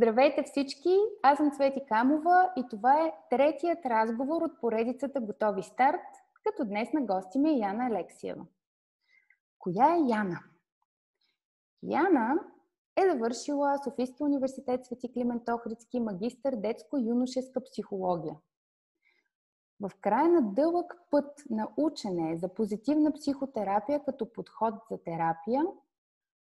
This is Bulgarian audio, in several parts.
Здравейте всички! Аз съм Цвети Камова и това е третият разговор от поредицата Готови старт, като днес на гости ми е Яна Алексиева. Коя е Яна? Яна е завършила Софийския университет Свети Климент Охридски магистър детско-юношеска психология. В края на дълъг път на учене за позитивна психотерапия като подход за терапия,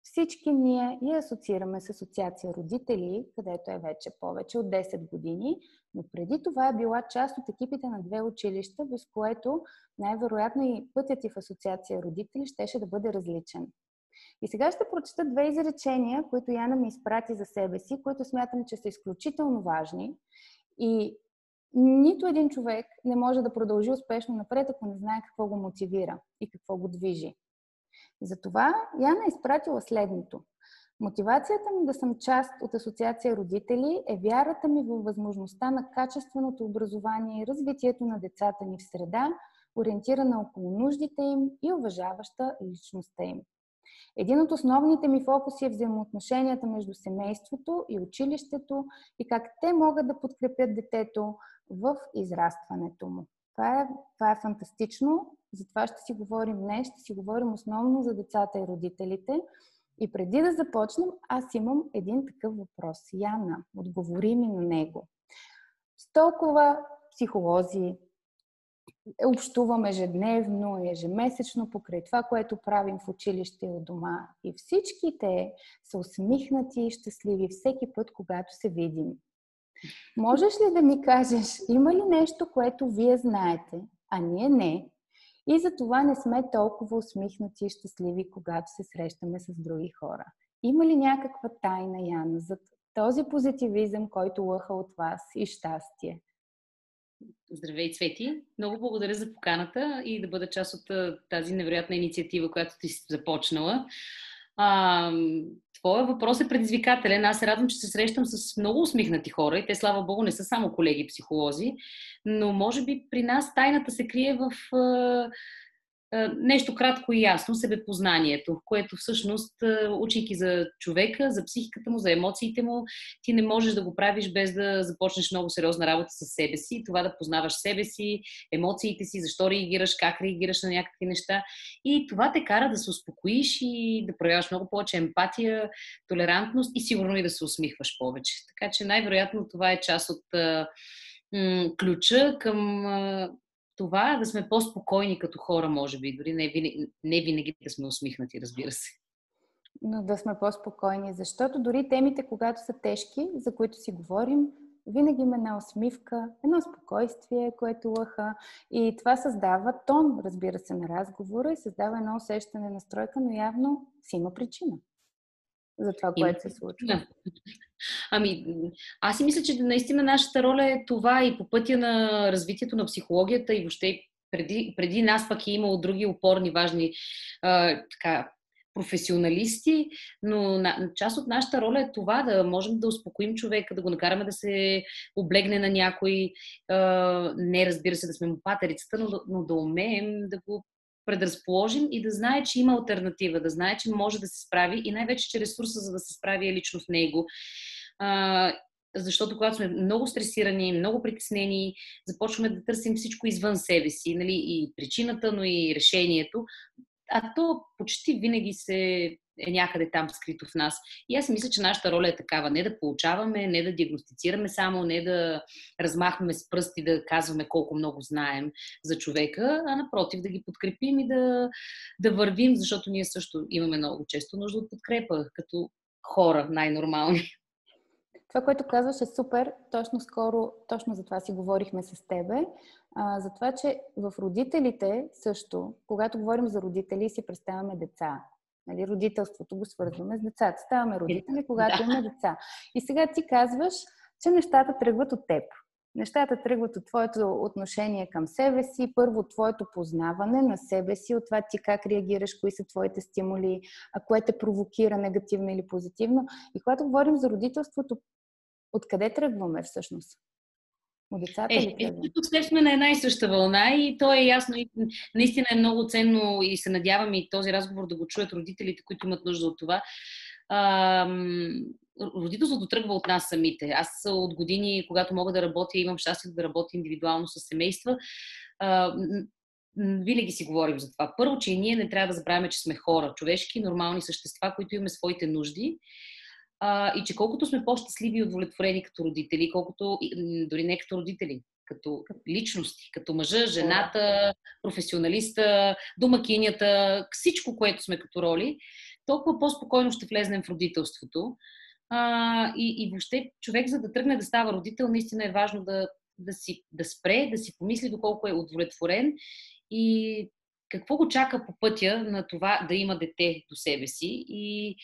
всички ние я асоциираме с асоциация родители, където е вече повече от 10 години, но преди това е била част от екипите на две училища, без което най-вероятно и пътят ти в асоциация родители щеше да бъде различен. И сега ще прочета две изречения, които Яна ми изпрати за себе си, които смятам, че са изключително важни. И нито един човек не може да продължи успешно напред, ако не знае какво го мотивира и какво го движи. Затова Яна е изпратила следното. Мотивацията ми да съм част от Асоциация родители е вярата ми във възможността на качественото образование и развитието на децата ни в среда, ориентирана около нуждите им и уважаваща личността им. Един от основните ми фокуси е взаимоотношенията между семейството и училището и как те могат да подкрепят детето в израстването му. Това е, това е фантастично. Затова ще си говорим днес. Ще си говорим основно за децата и родителите. И преди да започнем, аз имам един такъв въпрос. Яна, отговори ми на него. С толкова психолози, общувам ежедневно, ежемесечно покрай това, което правим в училище и от дома. И всичките са усмихнати и щастливи всеки път, когато се видим. Можеш ли да ми кажеш, има ли нещо, което вие знаете, а ние не, и за това не сме толкова усмихнати и щастливи, когато се срещаме с други хора? Има ли някаква тайна, Яна, за този позитивизъм, който лъха от вас и щастие? Здравей, Цвети! Много благодаря за поканата и да бъда част от тази невероятна инициатива, която ти си започнала. А, твоя въпрос е предизвикателен. Аз се радвам, че се срещам с много усмихнати хора и те, слава Богу, не са само колеги психолози, но може би при нас тайната се крие в нещо кратко и ясно, себепознанието, което всъщност, учейки за човека, за психиката му, за емоциите му, ти не можеш да го правиш без да започнеш много сериозна работа с себе си, това да познаваш себе си, емоциите си, защо реагираш, как реагираш на някакви неща. И това те кара да се успокоиш и да проявяваш много повече емпатия, толерантност и сигурно и да се усмихваш повече. Така че най-вероятно това е част от ключа към това да сме по-спокойни като хора, може би, дори не винаги, не винаги да сме усмихнати, разбира се. Но да сме по-спокойни, защото дори темите, когато са тежки, за които си говорим, винаги има една усмивка, едно спокойствие, което лъха и това създава тон, разбира се, на разговора и създава едно усещане на стройка, но явно си има причина за това, което се случва. Да. Ами, аз си мисля, че наистина нашата роля е това и по пътя на развитието на психологията и въобще преди, преди нас пък е имало други опорни, важни а, така, професионалисти, но на, част от нашата роля е това да можем да успокоим човека, да го накараме да се облегне на някой, а, не разбира се да сме му патерицата, но, но да умеем да го предразположим и да знае, че има альтернатива, да знае, че може да се справи и най-вече, че ресурса за да се справи е лично с него. А, защото когато сме много стресирани, много притеснени, започваме да търсим всичко извън себе си, нали, и причината, но и решението. А то почти винаги се е някъде там скрито в нас. И аз мисля, че нашата роля е такава. Не да получаваме, не да диагностицираме само, не да размахваме с пръсти да казваме колко много знаем за човека, а напротив да ги подкрепим и да, да вървим, защото ние също имаме много често нужда от подкрепа, като хора най-нормални. Това, което казваш е супер. Точно скоро, точно за това си говорихме с тебе. А, за това, че в родителите също, когато говорим за родители, си представяме деца. Нали, родителството го свързваме с децата. Ставаме родители, когато да. имаме деца. И сега ти казваш, че нещата тръгват от теб. Нещата тръгват от твоето отношение към себе си, първо твоето познаване на себе си, от това ти как реагираш, кои са твоите стимули, а кое те провокира негативно или позитивно. И когато говорим за родителството, откъде тръгваме всъщност? От децата е, ли е, тук сме на една и съща вълна и то е ясно и наистина е много ценно и се надявам и този разговор да го чуят родителите, които имат нужда от това. Родителството тръгва от нас самите. Аз от години, когато мога да работя, имам щастието да работя индивидуално с семейства, а, винаги си говорим за това. Първо, че ние не трябва да забравяме, че сме хора, човешки, нормални същества, които имаме своите нужди. А, и че колкото сме по-щастливи и удовлетворени като родители, колкото дори не като родители, като личности, като мъжа, жената, професионалиста, домакинята, всичко, което сме като роли, толкова по-спокойно ще влезнем в родителството. А, и, и въобще човек, за да тръгне да става родител, наистина е важно да, да, си, да спре, да си помисли доколко е удовлетворен и какво го чака по пътя на това да има дете до себе си и,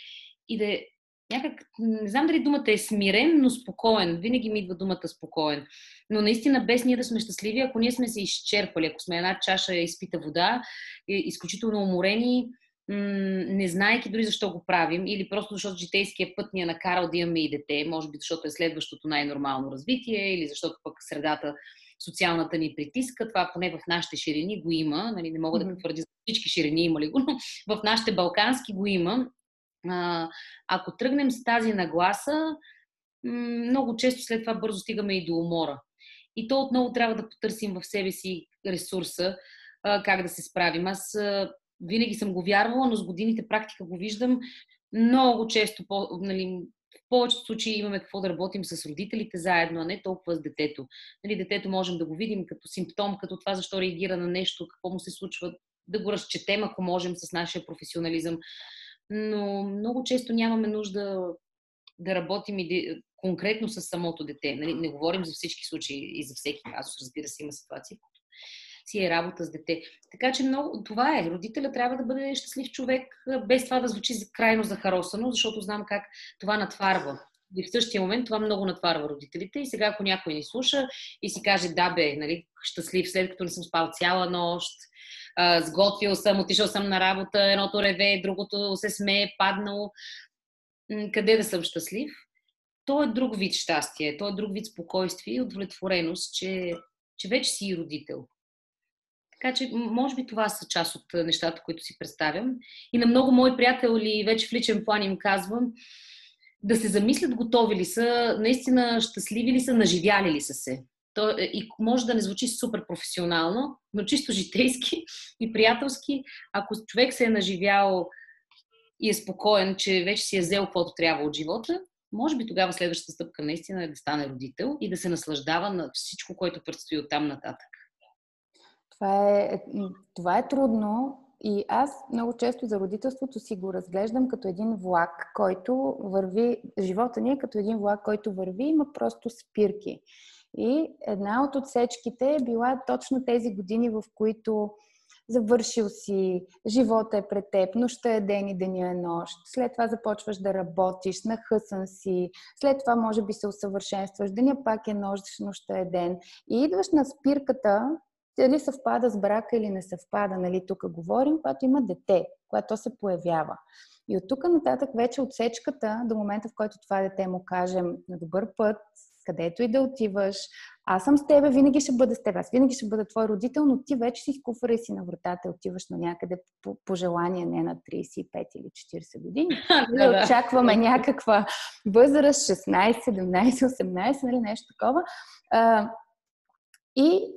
и да е някак, не знам дали думата е смирен, но спокоен. Винаги ми идва думата спокоен. Но наистина без ние да сме щастливи, ако ние сме се изчерпали, ако сме една чаша изпита вода, изключително уморени, не знаеки дори защо го правим, или просто защото житейския път ни е накарал да имаме и дете, може би защото е следващото най-нормално развитие, или защото пък средата социалната ни притиска. Това поне в нашите ширини го има. Нали, не мога да потвърдя за всички ширини има ли го, но в нашите балкански го има. Ако тръгнем с тази нагласа, много често след това бързо стигаме и до умора. И то отново трябва да потърсим в себе си ресурса, как да се справим. Аз винаги съм го вярвала, но с годините практика го виждам. Много често, нали, в повечето случаи имаме какво да работим с родителите заедно, а не толкова с детето. Нали, детето можем да го видим като симптом, като това защо реагира на нещо, какво му се случва, да го разчетем, ако можем с нашия професионализъм. Но много често нямаме нужда да работим и конкретно с самото дете. Нали, не говорим за всички случаи и за всеки казус, разбира се, има ситуации, си е работа с дете. Така че много, това е. Родителя трябва да бъде щастлив човек, без това да звучи крайно захаросано, защото знам как това натварва. И в същия момент това много натварва родителите. И сега, ако някой ни слуша и си каже, да бе, нали, щастлив, след като не съм спал цяла нощ, сготвил съм, отишъл съм на работа, едното реве, другото се смее, паднало. Къде да съм щастлив? То е друг вид щастие, то е друг вид спокойствие и удовлетвореност, че, че вече си и родител. Така че, може би това са част от нещата, които си представям. И на много мои приятели, вече в личен план им казвам, да се замислят готови ли са, наистина щастливи ли са, наживяли ли са се. То, е, и може да не звучи супер професионално, но чисто житейски и приятелски, ако човек се е наживял и е спокоен, че вече си е взел каквото трябва от живота, може би тогава следващата стъпка наистина е да стане родител и да се наслаждава на всичко, което предстои от там нататък. Това е, е, това е трудно и аз много често за родителството си го разглеждам като един влак, който върви, живота ни е като един влак, който върви, има просто спирки. И една от отсечките е била точно тези години, в които завършил си, живота е пред теб, нощта е ден и деня е нощ. След това започваш да работиш, нахъсан си, след това може би се усъвършенстваш, деня пак е нощ, нощта е ден. И идваш на спирката, дали съвпада с брака или не съвпада, нали, тук говорим, когато има дете, когато то се появява. И от тук нататък вече отсечката до момента, в който това дете му кажем на добър път, където и да отиваш, аз съм с тебе, винаги ще бъда с теб, аз винаги ще бъда твой родител, но ти вече си с куфара и си на вратата, отиваш на някъде по, по желание, не на 35 или 40 години. да, да. очакваме някаква възраст, 16, 17, 18, нали, нещо такова. А, и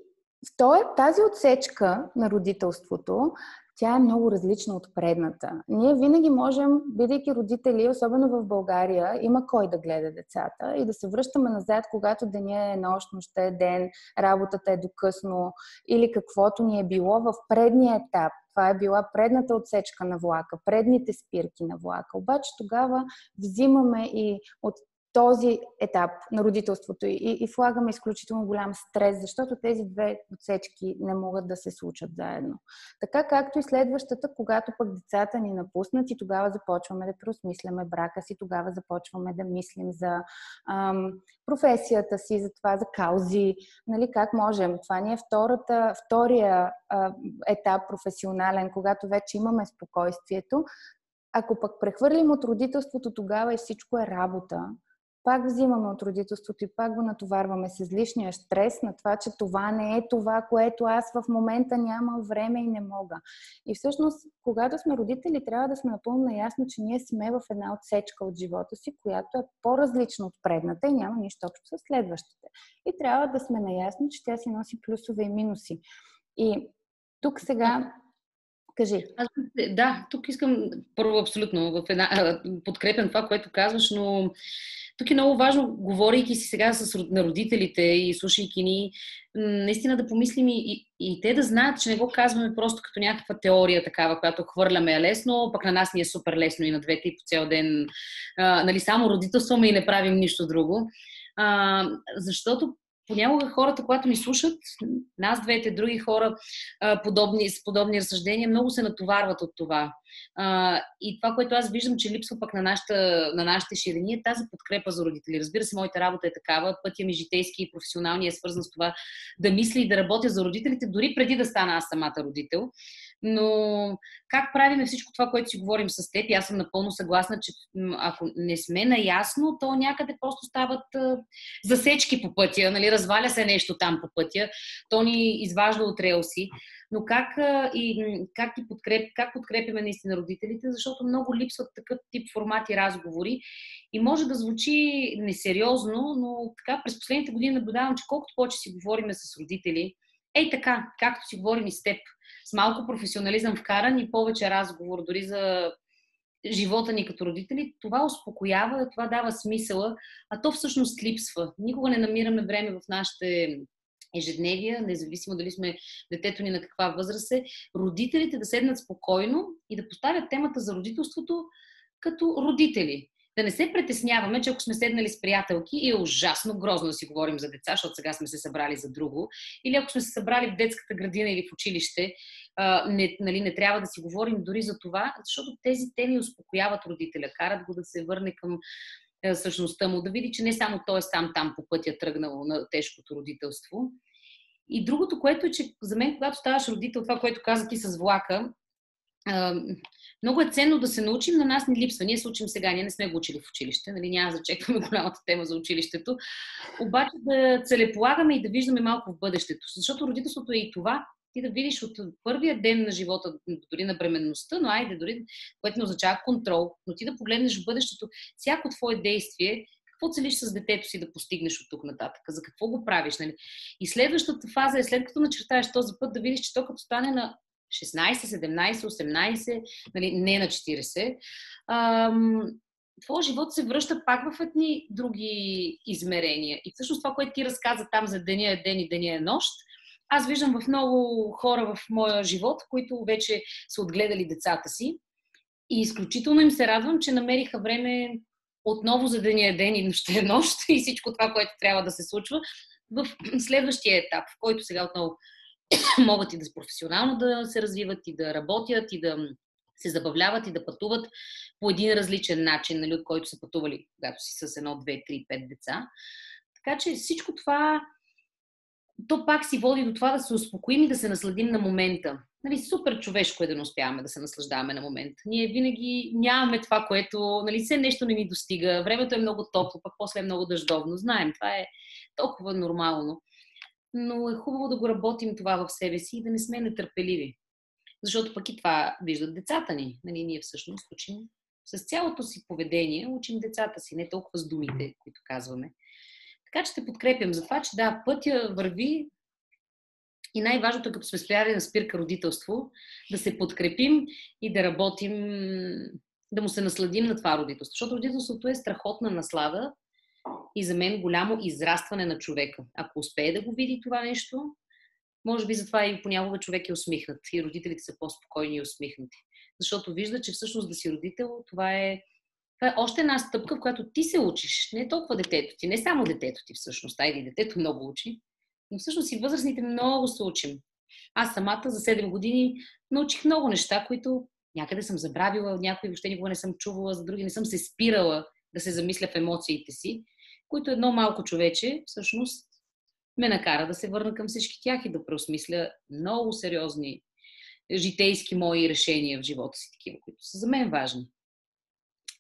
тази отсечка на родителството, тя е много различна от предната. Ние винаги можем, бидейки родители, особено в България, има кой да гледа децата и да се връщаме назад, когато деня е нощ, нощта е ден, работата е докъсно или каквото ни е било в предния етап. Това е била предната отсечка на влака, предните спирки на влака. Обаче тогава взимаме и от този етап на родителството и, и влагаме изключително голям стрес, защото тези две отсечки не могат да се случат заедно. Така както и следващата, когато пък децата ни напуснат и тогава започваме да преосмисляме брака си, тогава започваме да мислим за ам, професията си, за това, за каузи, нали, как можем. Това ни е втората, втория а, етап професионален, когато вече имаме спокойствието. Ако пък прехвърлим от родителството тогава и всичко е работа, пак взимаме от родителството и пак го натоварваме с излишния стрес на това, че това не е това, което аз в момента нямам време и не мога. И всъщност, когато сме родители, трябва да сме напълно наясно, че ние сме в една отсечка от живота си, която е по-различна от предната и няма нищо общо с следващите. И трябва да сме наясно, че тя си носи плюсове и минуси. И тук сега Кажи. Аз, да, тук искам първо абсолютно в една, подкрепям това, което казваш, но тук е много важно, говорейки си сега с, на родителите и слушайки ни, наистина да помислим и, и, и те да знаят, че не го казваме просто като някаква теория такава, която хвърляме лесно, пък на нас ни е супер лесно и на двете и по цял ден. А, нали, само родителстваме и не правим нищо друго. А, защото понякога хората, когато ни слушат, нас двете, други хора, подобни, с подобни разсъждения, много се натоварват от това. И това, което аз виждам, че липсва пък на, нашата, на нашите ширини, е тази подкрепа за родители. Разбира се, моята работа е такава, пътя ми житейски и професионални е свързан с това да мисля и да работя за родителите, дори преди да стана аз самата родител. Но как правиме всичко това, което си говорим с теб? Аз съм напълно съгласна, че ако не сме наясно, то някъде просто стават засечки по пътя, нали? разваля се нещо там по пътя, то ни изважда от релси. Но как, и, как, и подкреп, как подкрепяме наистина родителите, защото много липсват такъв тип формати разговори и може да звучи несериозно, но така през последните години наблюдавам, че колкото повече си говориме с родители, ей така, както си говорим и с теб, с малко професионализъм вкаран и повече разговор, дори за живота ни като родители, това успокоява, това дава смисъла, а то всъщност липсва. Никога не намираме време в нашите ежедневия, независимо дали сме детето ни на каква възраст е, родителите да седнат спокойно и да поставят темата за родителството като родители да не се притесняваме, че ако сме седнали с приятелки и е ужасно грозно да си говорим за деца, защото сега сме се събрали за друго, или ако сме се събрали в детската градина или в училище, не, нали, не трябва да си говорим дори за това, защото тези теми успокояват родителя, карат го да се върне към същността му, да види, че не само той е сам там по пътя тръгнал на тежкото родителство. И другото, което е, че за мен, когато ставаш родител, това, което казах и с влака, много е ценно да се научим, на нас ни липсва. Ние се учим сега, ние не сме го учили в училище, нали, няма да чекваме голямата тема за училището. Обаче да целеполагаме и да виждаме малко в бъдещето. Защото родителството е и това, ти да видиш от първия ден на живота, дори на бременността, но айде, дори, което не означава контрол, но ти да погледнеш в бъдещето, всяко твое действие, какво целиш с детето си да постигнеш от тук нататък, за какво го правиш. Нали? И следващата фаза е след като начертаеш този път да видиш, че то като стане на 16, 17, 18, нали, не на 40, ам, твоя живот се връща пак в едни други измерения. И всъщност това, което ти разказа там за деня е ден и деня е нощ, аз виждам в много хора в моя живот, които вече са отгледали децата си. И изключително им се радвам, че намериха време отново за деня е ден и нощта е нощ и всичко това, което трябва да се случва в следващия етап, в който сега отново могат и да професионално да се развиват и да работят и да се забавляват и да пътуват по един различен начин, нали, от който са пътували, когато си с едно, две, три, пет деца. Така че всичко това, то пак си води до това да се успокоим и да се насладим на момента. Нали, супер човешко е да не успяваме да се наслаждаваме на момента. Ние винаги нямаме това, което, нали, все нещо не ни достига. Времето е много топло, пък после е много дъждовно. Знаем, това е толкова нормално но е хубаво да го работим това в себе си и да не сме нетърпеливи. Защото пък и това виждат децата ни. Нали, ние всъщност учим с цялото си поведение, учим децата си, не толкова с думите, които казваме. Така че те подкрепям за това, че да, пътя върви и най-важното е, като сме спряли на спирка родителство, да се подкрепим и да работим, да му се насладим на това родителство. Защото родителството е страхотна наслада, и за мен голямо израстване на човека. Ако успее да го види това нещо, може би затова и понякога човек е усмихнат и родителите са по-спокойни и усмихнати. Защото вижда, че всъщност да си родител, това е, това е още една стъпка, в която ти се учиш. Не толкова детето ти, не само детето ти всъщност, айде детето много учи, но всъщност и възрастните много се учим. Аз самата за 7 години научих много неща, които някъде съм забравила, някои въобще никога не съм чувала, за други не съм се спирала да се замисля в емоциите си които едно малко човече всъщност ме накара да се върна към всички тях и да преосмисля много сериозни житейски мои решения в живота си, такива, които са за мен важни.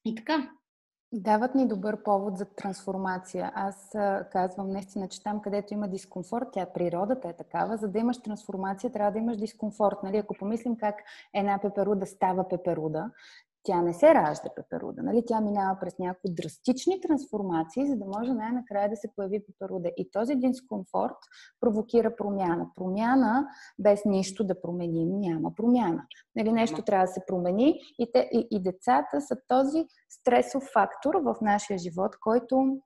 И така, Дават ни добър повод за трансформация. Аз казвам наистина, че там, където има дискомфорт, тя природата е такава. За да имаш трансформация, трябва да имаш дискомфорт. Нали? Ако помислим как една пеперуда става пеперуда, тя не се ражда пеперуда. Нали? Тя минава през някои драстични трансформации, за да може най-накрая да се появи пеперуда. И този дискомфорт провокира промяна. Промяна без нищо да променим няма промяна. Нали? Нещо трябва да се промени и, те, и, и децата са този стресов фактор в нашия живот, който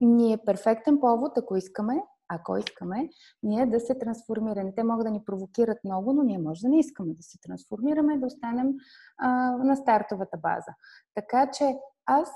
ни е перфектен повод, ако искаме ако искаме, ние да се трансформираме. Те могат да ни провокират много, но ние може да не искаме да се трансформираме, да останем а, на стартовата база. Така че аз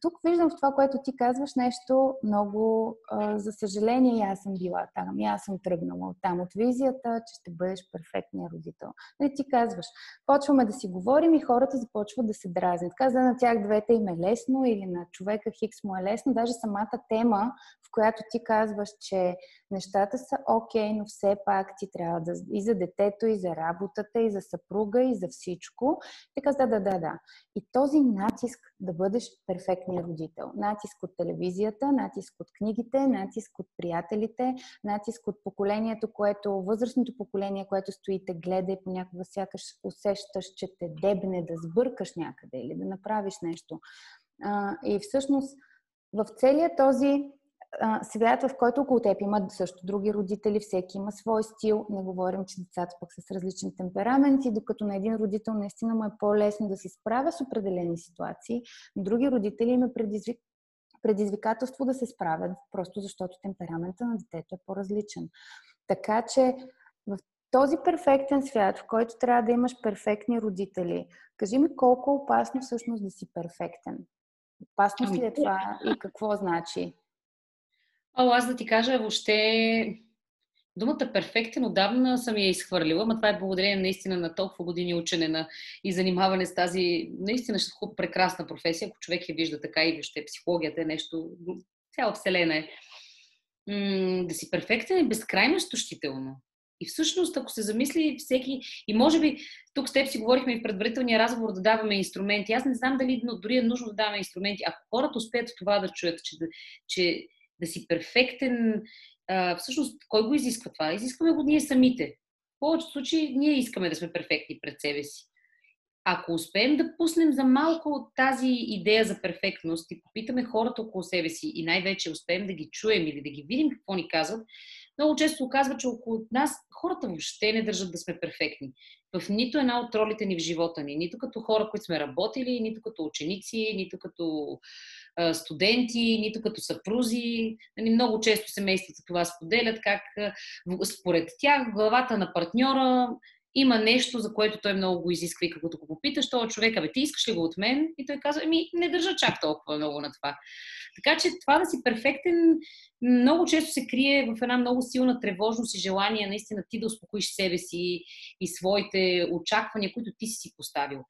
тук виждам в това, което ти казваш, нещо много, а, за съжаление, и аз съм била там. И аз съм тръгнала от там, от визията, че ще бъдеш перфектния родител. Не ти казваш, почваме да си говорим и хората започват да се дразнят. Каза на тях двете им е лесно или на човека Хикс му е лесно. Даже самата тема, която ти казваш, че нещата са окей, okay, но все пак ти трябва да и за детето, и за работата, и за съпруга, и за всичко. Ти каза, да, да, да, да. И този натиск да бъдеш перфектният родител. Натиск от телевизията, натиск от книгите, натиск от приятелите, натиск от поколението, което, възрастното поколение, което стои те гледа и понякога сякаш усещаш, че те дебне да сбъркаш някъде или да направиш нещо. А, и всъщност в целия този свят, в който около теб има също други родители, всеки има свой стил. Не говорим, че децата пък са с различни темпераменти, докато на един родител наистина му е по-лесно да се справя с определени ситуации. Други родители има предизвик... предизвикателство да се справят, просто защото темперамента на детето е по-различен. Така че в този перфектен свят, в който трябва да имаш перфектни родители, кажи ми колко опасно всъщност да си перфектен. Опасност ли е ами, това и какво значи? О, аз да ти кажа, въобще думата перфектен отдавна съм я изхвърлила, но това е благодарение наистина на толкова години учене на, и занимаване с тази наистина хуб, прекрасна професия, ако човек я вижда така и въобще психологията е нещо, цяла вселена е. М- да си перфектен е безкрайно изтощително. И всъщност, ако се замисли всеки, и може би тук с теб си говорихме и в предварителния разговор да даваме инструменти. Аз не знам дали дори е нужно да даваме инструменти. Ако хората успеят това да чуят, че, че да си перфектен. Всъщност, кой го изисква това? Изискваме го ние самите. В повечето случаи ние искаме да сме перфектни пред себе си. Ако успеем да пуснем за малко от тази идея за перфектност и попитаме хората около себе си и най-вече успеем да ги чуем или да ги видим какво ни казват, много често оказва, че около нас хората въобще не държат да сме перфектни. В нито една от ролите ни в живота ни. Нито като хора, които сме работили, нито като ученици, нито като студенти, нито като съпрузи. Нали, много често семействата това споделят, как според тях главата на партньора има нещо, за което той много го изисква и като го попиташ, този човек, абе ти искаш ли го от мен? И той казва, ами не държа чак толкова много на това. Така че това да си перфектен много често се крие в една много силна тревожност и желание наистина ти да успокоиш себе си и своите очаквания, които ти си поставил.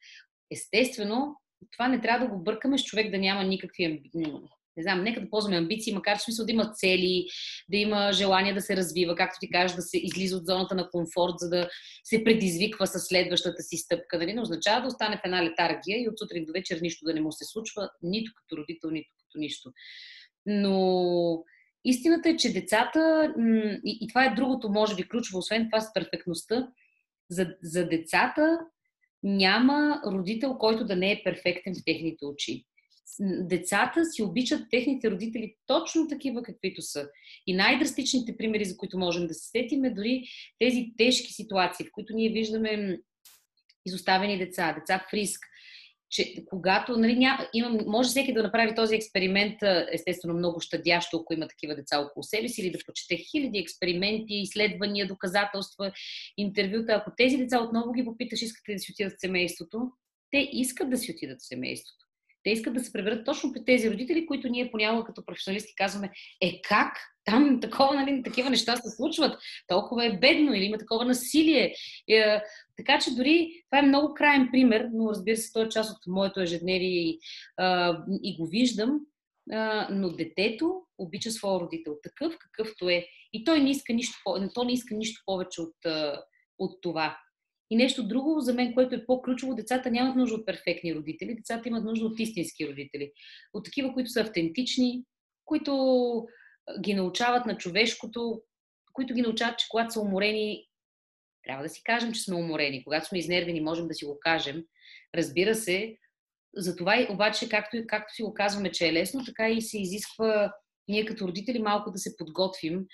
Естествено, това не трябва да го бъркаме с човек да няма никакви не знам, нека да ползваме амбиции, макар че смисъл да има цели, да има желание да се развива, както ти кажеш, да се излиза от зоната на комфорт, за да се предизвиква с следващата си стъпка. Нали? Не означава да остане в една летаргия и от сутрин до вечер нищо да не му се случва, нито като родител, нито като нищо. Но истината е, че децата, и това е другото, може би, ключово, освен това с перфектността, за, за децата няма родител, който да не е перфектен в техните очи. Децата си обичат техните родители точно такива, каквито са. И най-драстичните примери, за които можем да се сетим, е дори тези тежки ситуации, в които ние виждаме изоставени деца, деца в риск, че когато, нали, ня, имам, може всеки да направи този експеримент, естествено много щадящо, ако има такива деца около себе си, или да прочете хиляди експерименти, изследвания, доказателства, интервюта. Ако тези деца отново ги попиташ, искат ли да си отидат в семейството, те искат да си отидат в семейството. Те искат да се превърнат точно при тези родители, които ние понякога като професионалисти казваме, е как? Там такова, нали, такива неща се случват, толкова е бедно или има такова насилие. Е, така че дори това е много крайен пример, но разбира се, той е част от моето ежедневие и, а, и го виждам. А, но детето обича своя родител такъв, какъвто е. И той не иска нищо, то не иска нищо повече от, от това. И нещо друго за мен, което е по-ключово, децата нямат нужда от перфектни родители, децата имат нужда от истински родители. От такива, които са автентични, които ги научават на човешкото, които ги научават, че когато са уморени, трябва да си кажем, че сме уморени. Когато сме изнервени, можем да си го кажем. Разбира се, за това обаче, както, както си го казваме, че е лесно, така и се изисква ние като родители малко да се подготвим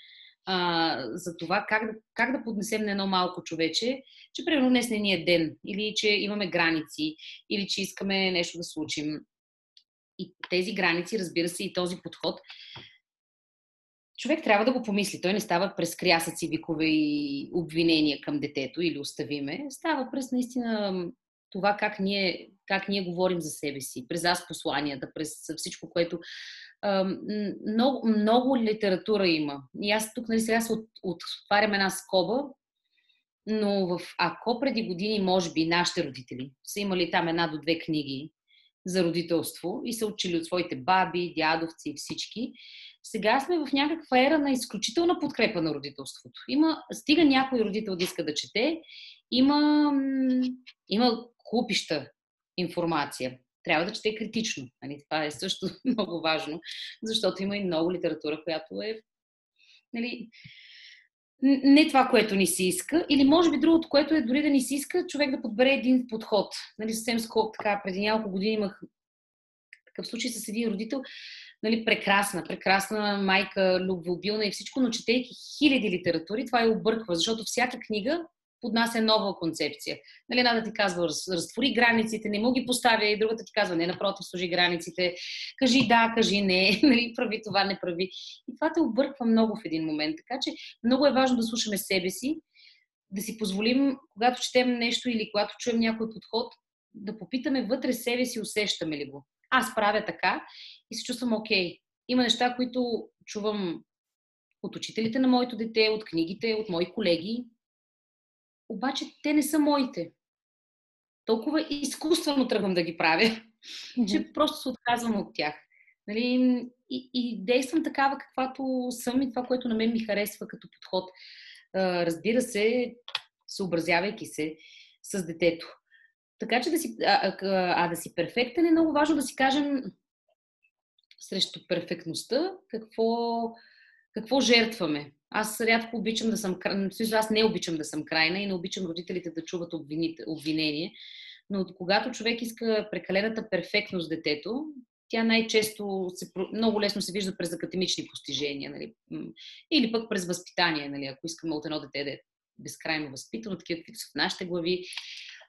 а, за това как да, как да поднесем на едно малко човече, че примерно днес не ни е ден, или че имаме граници, или че искаме нещо да случим. И тези граници, разбира се, и този подход, човек трябва да го помисли. Той не става през крясъци, викове и обвинения към детето или оставиме. Става през наистина това как ние, как ние говорим за себе си, през аз посланията, през всичко, което много, много литература има. И аз тук нали, сега се от, отварям една скоба, но в, ако преди години, може би, нашите родители са имали там една до две книги за родителство и са учили от своите баби, дядовци и всички, сега сме в някаква ера на изключителна подкрепа на родителството. Има, стига някой родител да иска да чете, има, има купища информация трябва да чете критично. Нали? Това е също много важно, защото има и много литература, която е нали, не това, което ни се иска, или може би другото, което е дори да ни се иска, човек да подбере един подход. Нали, съвсем скоро, така, преди няколко години имах такъв случай с един родител, нали, прекрасна, прекрасна майка, любвеобилна и всичко, но четейки хиляди литератури, това е обърква, защото всяка книга поднася нова концепция. Нали, една да ти казва, раз, разтвори границите, не му ги поставя, и другата ти казва, не, напротив, служи границите, кажи да, кажи не, нали, прави това, не прави. И това те обърква много в един момент. Така че много е важно да слушаме себе си, да си позволим, когато четем нещо или когато чуем някой подход, да попитаме вътре себе си, усещаме ли го. Аз правя така и се чувствам окей. Okay. Има неща, които чувам от учителите на моето дете, от книгите, от мои колеги, обаче те не са моите. Толкова изкуствено тръгвам да ги правя, mm-hmm. че просто се отказвам от тях. Нали? И, и действам такава, каквато съм и това, което на мен ми харесва като подход. Разбира се, съобразявайки се с детето. Така че да си, а, а, а да си перфектен е много важно да си кажем срещу перфектността какво, какво жертваме. Аз рядко обичам да съм. Аз не обичам да съм крайна и не обичам родителите да чуват обвинение. Но когато човек иска прекалената перфектност детето, тя най-често се, много лесно се вижда през академични постижения. Нали? Или пък през възпитание, нали? ако искаме от едно дете да е безкрайно възпитано, такива, каквито са в нашите глави,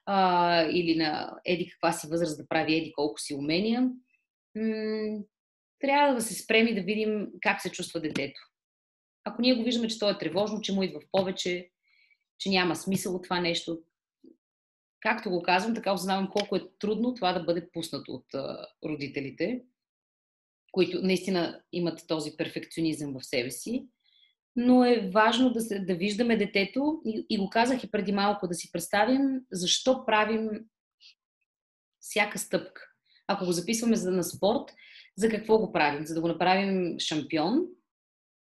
а, или на еди каква си възраст да прави еди колко си умения, м- трябва да се спреми да видим как се чувства детето. Ако ние го виждаме, че то е тревожно, че му идва в повече, че няма смисъл от това нещо, както го казвам, така осъзнавам колко е трудно това да бъде пуснато от а, родителите, които наистина имат този перфекционизъм в себе си. Но е важно да, се, да виждаме детето и, и го казах и преди малко, да си представим защо правим всяка стъпка. Ако го записваме за на спорт, за какво го правим? За да го направим шампион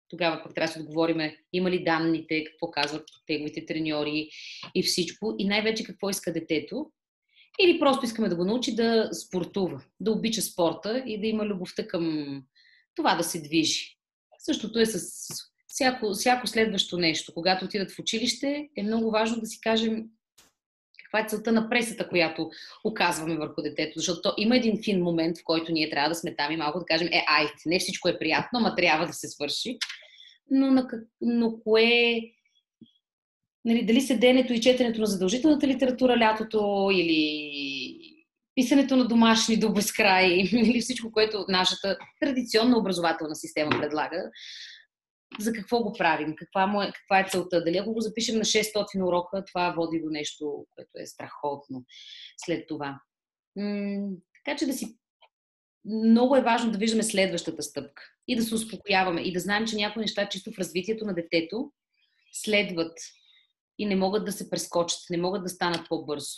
тогава пък трябва да се отговориме има ли данните, какво казват теговите треньори и всичко. И най-вече какво иска детето. Или просто искаме да го научи да спортува, да обича спорта и да има любовта към това да се движи. Същото е с всяко, всяко следващо нещо. Когато отидат в училище, е много важно да си кажем каква е целта на пресата, която оказваме върху детето. Защото то, има един фин момент, в който ние трябва да сме там и малко да кажем, е, айде, не всичко е приятно, ама трябва да се свърши. Но, на, но кое нали, дали седенето и четенето на задължителната литература лятото или писането на домашни до безкрай или всичко, което нашата традиционна образователна система предлага, за какво го правим, каква, му е, каква е целта. Дали ако го запишем на 600 урока, това води до нещо, което е страхотно след това. М- така че да си. Много е важно да виждаме следващата стъпка и да се успокояваме и да знаем, че някои неща чисто в развитието на детето следват и не могат да се прескочат, не могат да станат по-бързо.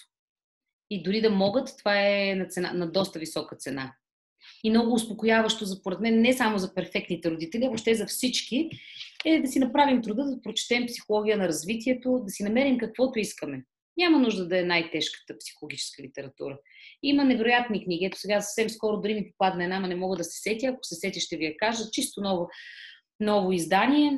И дори да могат, това е на, цена, на доста висока цена и много успокояващо, за поред мен, не само за перфектните родители, а въобще за всички, е да си направим труда да прочетем психология на развитието, да си намерим каквото искаме. Няма нужда да е най-тежката психологическа литература. Има невероятни книги. Ето сега съвсем скоро дори ми попадна една, но не мога да се сетя. Ако се сетя, ще ви я кажа. Чисто ново, ново издание.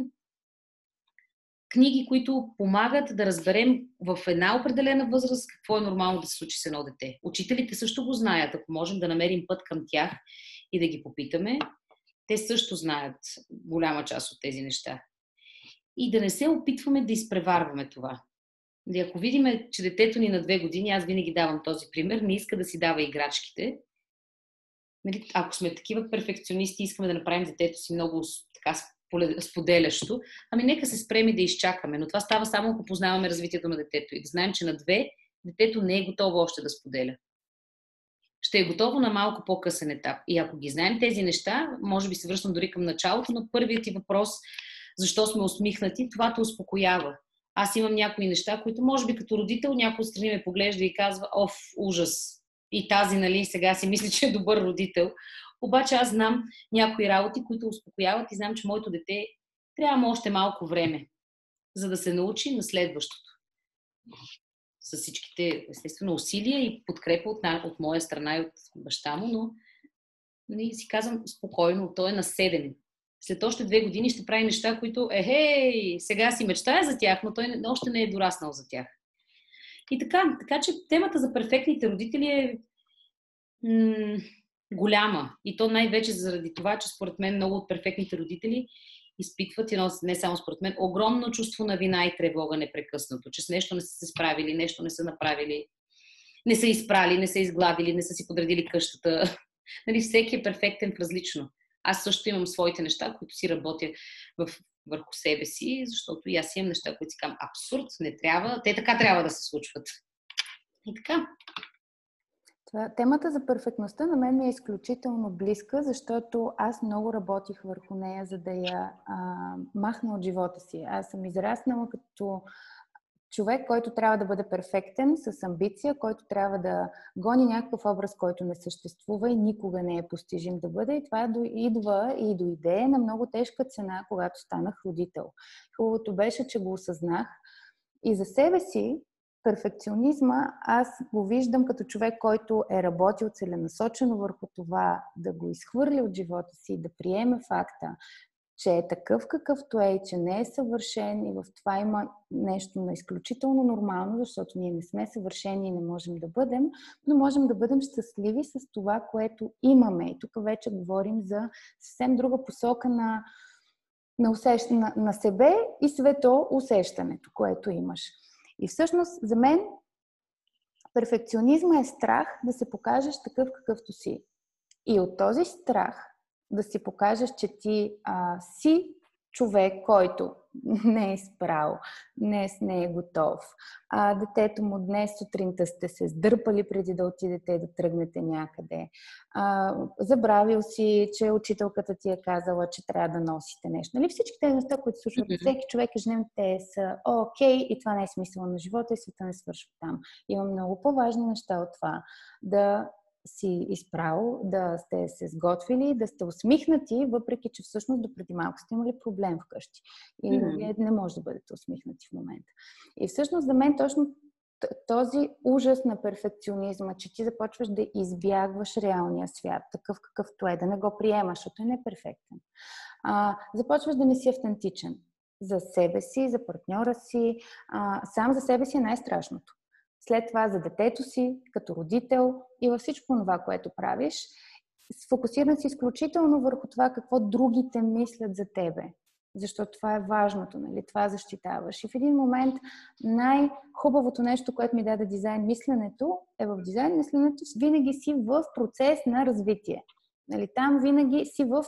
Книги, които помагат да разберем в една определена възраст какво е нормално да се случи с едно дете. Учителите също го знаят. Ако можем да намерим път към тях и да ги попитаме, те също знаят голяма част от тези неща. И да не се опитваме да изпреварваме това. И ако видим, че детето ни на две години, аз винаги давам този пример, не иска да си дава играчките, нали, ако сме такива перфекционисти, искаме да направим детето си много така споделящо, ами нека се спреми да изчакаме. Но това става само ако познаваме развитието на детето и да знаем, че на две детето не е готово още да споделя. Ще е готово на малко по-късен етап. И ако ги знаем тези неща, може би се връщам дори към началото, но първият ти въпрос, защо сме усмихнати, това те успокоява. Аз имам някои неща, които може би като родител някой страни ме поглежда и казва, оф, ужас. И тази, нали, сега си мисли, че е добър родител. Обаче аз знам някои работи, които успокояват и знам, че моето дете трябва още малко време, за да се научи на следващото. С всичките, естествено, усилия и подкрепа от, от моя страна и от баща му, но нали, си казвам спокойно, той е на 7 след още две години ще прави неща, които, ехей, сега си мечтая за тях, но той още не е дораснал за тях. И така, така че темата за перфектните родители е голяма. И то най-вече заради това, че според мен много от перфектните родители изпитват едно, не само според мен, огромно чувство на вина и тревога непрекъснато, че с нещо не са се справили, нещо не са направили, не са изпрали, не са изгладили, не са си подредили къщата. Нали, всеки е перфектен в различно. Аз също имам своите неща, които си работя в, върху себе си, защото и аз имам неща, които си казвам абсурд, не трябва, те така трябва да се случват. И така. Темата за перфектността на мен ми е изключително близка, защото аз много работих върху нея, за да я а, махна от живота си. Аз съм израснала като човек, който трябва да бъде перфектен, с амбиция, който трябва да гони някакъв образ, който не съществува и никога не е постижим да бъде. И това идва и дойде на много тежка цена, когато станах родител. Хубавото беше, че го осъзнах. И за себе си, перфекционизма, аз го виждам като човек, който е работил целенасочено върху това да го изхвърли от живота си, да приеме факта, че е такъв какъвто е и че не е съвършен и в това има нещо на изключително нормално, защото ние не сме съвършени и не можем да бъдем, но можем да бъдем щастливи с това, което имаме. И тук вече говорим за съвсем друга посока на, на, усещ... на, на себе и свето усещането, което имаш. И всъщност за мен перфекционизма е страх да се покажеш такъв какъвто си. И от този страх да си покажеш, че ти а, си човек, който не е спрал, днес не е готов. А, детето му днес сутринта сте се сдърпали преди да отидете и да тръгнете някъде. А, забравил си, че учителката ти е казала, че трябва да носите нещо. Нали всички тези неща, които се случват mm-hmm. всеки човек и ежедневно, те са окей и това не е смисъл на живота и света не свършва там. Има много по-важни неща от това. Да си изправил, да сте се сготвили, да сте усмихнати, въпреки че всъщност до преди малко сте имали проблем вкъщи. И mm-hmm. вие не може да бъдете усмихнати в момента. И всъщност за мен точно този ужас на перфекционизма, че ти започваш да избягваш реалния свят, такъв какъвто е, да не го приемаш, защото е неперфектен. А, започваш да не си автентичен за себе си, за партньора си. А, сам за себе си е най-страшното след това за детето си, като родител и във всичко това, което правиш. Сфокусиран си изключително върху това какво другите мислят за тебе. Защото това е важното, нали? това защитаваш. И в един момент най-хубавото нещо, което ми даде дизайн мисленето, е в дизайн мисленето винаги си в процес на развитие. Нали, там винаги си в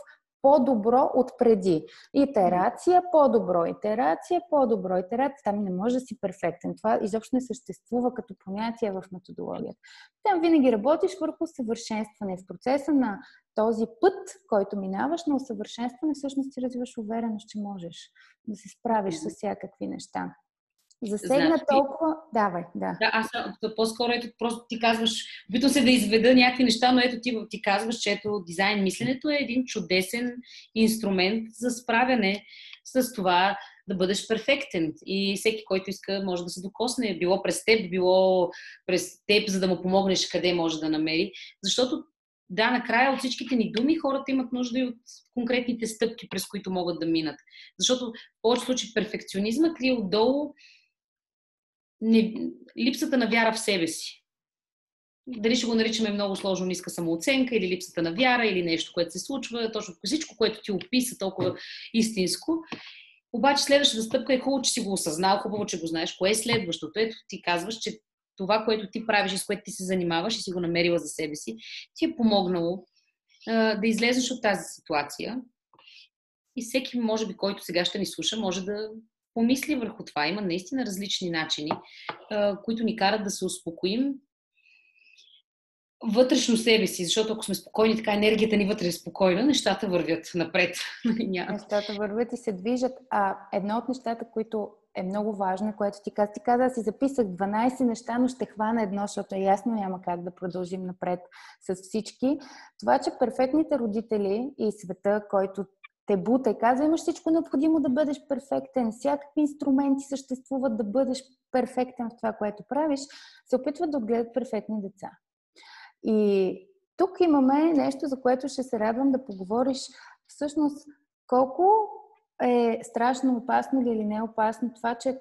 по-добро от преди. Итерация по-добро, итерация по-добро, итерация. Там не може да си перфектен. Това изобщо не съществува като понятие в методологията. Там винаги работиш върху съвършенстване. В процеса на този път, който минаваш на усъвършенстване, всъщност ти развиваш увереност, че можеш да се справиш с всякакви неща. Засегна значи, толкова... Давай, да. Да, аз по-скоро ето просто ти казваш, опитвам се да изведа някакви неща, но ето ти, ти казваш, че ето дизайн мисленето е един чудесен инструмент за справяне с това да бъдеш перфектен. И всеки, който иска, може да се докосне. Било през теб, било през теб, за да му помогнеш къде може да намери. Защото да, накрая от всичките ни думи хората имат нужда и от конкретните стъпки, през които могат да минат. Защото в повече случаи перфекционизма крие отдолу не, липсата на вяра в себе си. Дали ще го наричаме много сложно ниска самооценка или липсата на вяра или нещо, което се случва, точно всичко, което ти описа толкова истинско. Обаче следващата стъпка е хубаво, че си го осъзнал, хубаво, че го знаеш. Кое е следващото? Ето ти казваш, че това, което ти правиш и с което ти се занимаваш и си го намерила за себе си, ти е помогнало а, да излезеш от тази ситуация. И всеки, може би, който сега ще ни слуша, може да помисли върху това. Има наистина различни начини, които ни карат да се успокоим вътрешно себе си, защото ако сме спокойни, така енергията ни вътре е спокойна, нещата вървят напред. нещата вървят и се движат. А едно от нещата, които е много важно, което ти каза. Ти каза, аз си записах 12 неща, но ще хвана едно, защото е ясно няма как да продължим напред с всички. Това, че перфектните родители и света, който те бута и казва, имаш всичко необходимо да бъдеш перфектен, всякакви инструменти съществуват да бъдеш перфектен в това, което правиш, се опитват да отгледат перфектни деца. И тук имаме нещо, за което ще се радвам да поговориш. Всъщност, колко е страшно опасно или не опасно това, че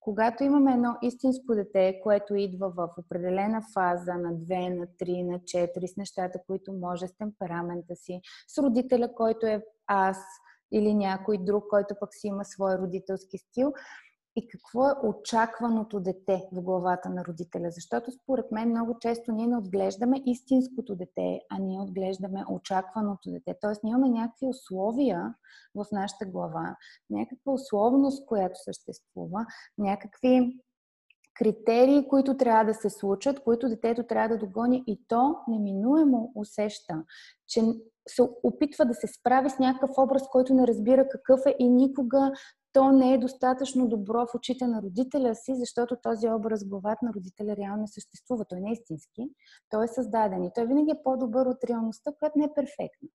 когато имаме едно истинско дете, което идва в определена фаза на 2, на 3, на 4, с нещата, които може с темперамента си, с родителя, който е аз или някой друг, който пък си има свой родителски стил, и какво е очакваното дете в главата на родителя. Защото според мен много често ние не отглеждаме истинското дете, а ние отглеждаме очакваното дете. Тоест ние имаме някакви условия в нашата глава, някаква условност, която съществува, някакви критерии, които трябва да се случат, които детето трябва да догони и то неминуемо усеща, че се опитва да се справи с някакъв образ, който не разбира какъв е и никога то не е достатъчно добро в очите на родителя си, защото този образ главата на родителя реално не съществува. Той не е истински, той е създаден и той винаги е по-добър от реалността, която не е перфектна.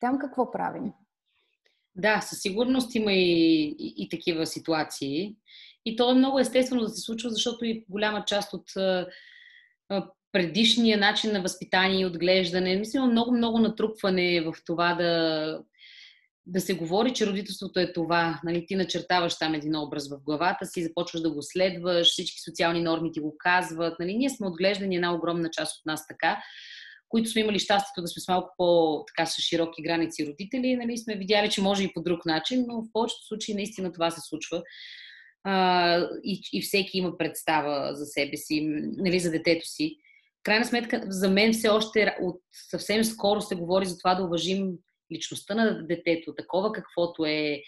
Там какво правим? Да, със сигурност има и, и, и такива ситуации. И то е много естествено да се случва, защото и голяма част от предишния начин на възпитание и отглеждане, мисля, много-много натрупване в това да да се говори, че родителството е това. Нали, ти начертаваш там един образ в главата си, започваш да го следваш, всички социални норми ти го казват. Нали, ние сме отглеждани една огромна част от нас така, които сме имали щастието да сме с малко по-така с широки граници родители, нали, сме видяли, че може и по друг начин, но в повечето случаи наистина това се случва. А, и, и всеки има представа за себе си, нали, за детето си. Крайна сметка, за мен все още от съвсем скоро се говори за това да уважим личността на детето, такова каквото е.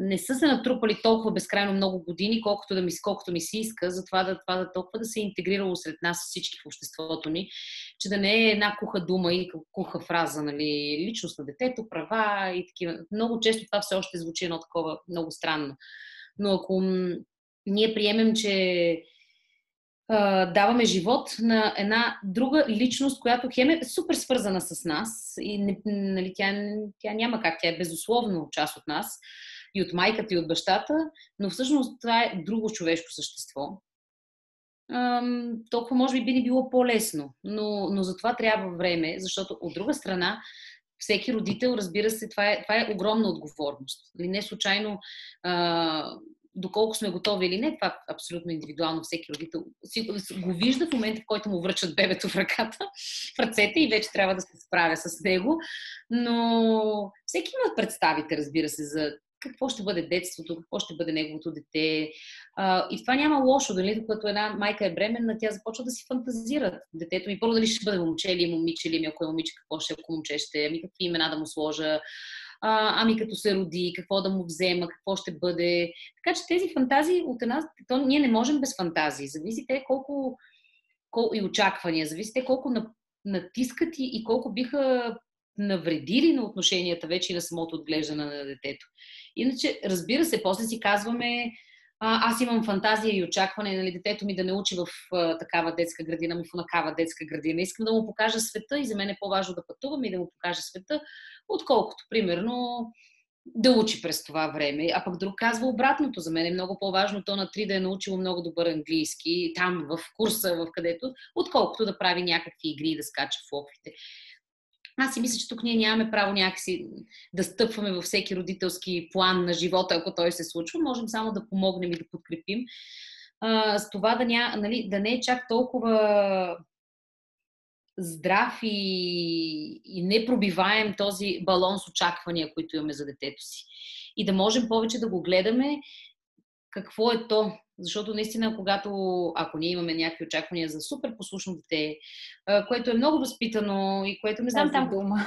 Не са се натрупали толкова безкрайно много години, колкото, да ми, колкото ми се иска, за това да, това да толкова да се е интегрирало сред нас всички в обществото ни, че да не е една куха дума и куха фраза, нали, личност на детето, права и такива. Много често това все още звучи едно такова много странно. Но ако ние приемем, че даваме живот на една друга личност, която хем е супер свързана с нас и нали, тя, тя няма как, тя е безусловно част от нас и от майката и от бащата, но всъщност това е друго човешко същество. Ам, толкова може би би ни било по-лесно, но, но за това трябва време, защото от друга страна всеки родител, разбира се, това е, това е огромна отговорност. Нали, не случайно а, доколко сме готови или не, това е абсолютно индивидуално. Всеки родител го вижда в момента, в който му връчат бебето в ръката, в ръцете и вече трябва да се справя с него. Но всеки има представите, разбира се, за какво ще бъде детството, какво ще бъде неговото дете. И това няма лошо, дали, когато една майка е бременна, тя започва да си фантазира детето ми. Първо дали ще бъде момче или момиче, или ако е момиче, какво ще е, ако момче ще е, ами какви имена да му сложа, а, ами като се роди, какво да му взема, какво ще бъде. Така че тези фантазии от една... То, ние не можем без фантазии. Зависи те колко, колко и очаквания, зависи те колко натискат и, и колко биха навредили на отношенията вече и на самото отглеждане на детето. Иначе, разбира се, после си казваме, аз имам фантазия и очакване, нали, детето ми да не учи в а, такава детска градина, ми в такава детска градина. Искам да му покажа света и за мен е по-важно да пътувам и да му покажа света, отколкото, примерно, да учи през това време. А пък друг казва обратното. За мен е много по-важно то на 3 да е научило много добър английски, там в курса, в където, отколкото да прави някакви игри и да скача в локвите. Аз си мисля, че тук ние нямаме право някакси да стъпваме във всеки родителски план на живота, ако той се случва. Можем само да помогнем и да подкрепим. А, с това да, ня, нали, да не е чак толкова здрав и, и непробиваем този балон с очаквания, които имаме за детето си. И да можем повече да го гледаме какво е то. Защото наистина, когато, ако ние имаме някакви очаквания за супер послушно дете, което е много възпитано и което не знам там дума.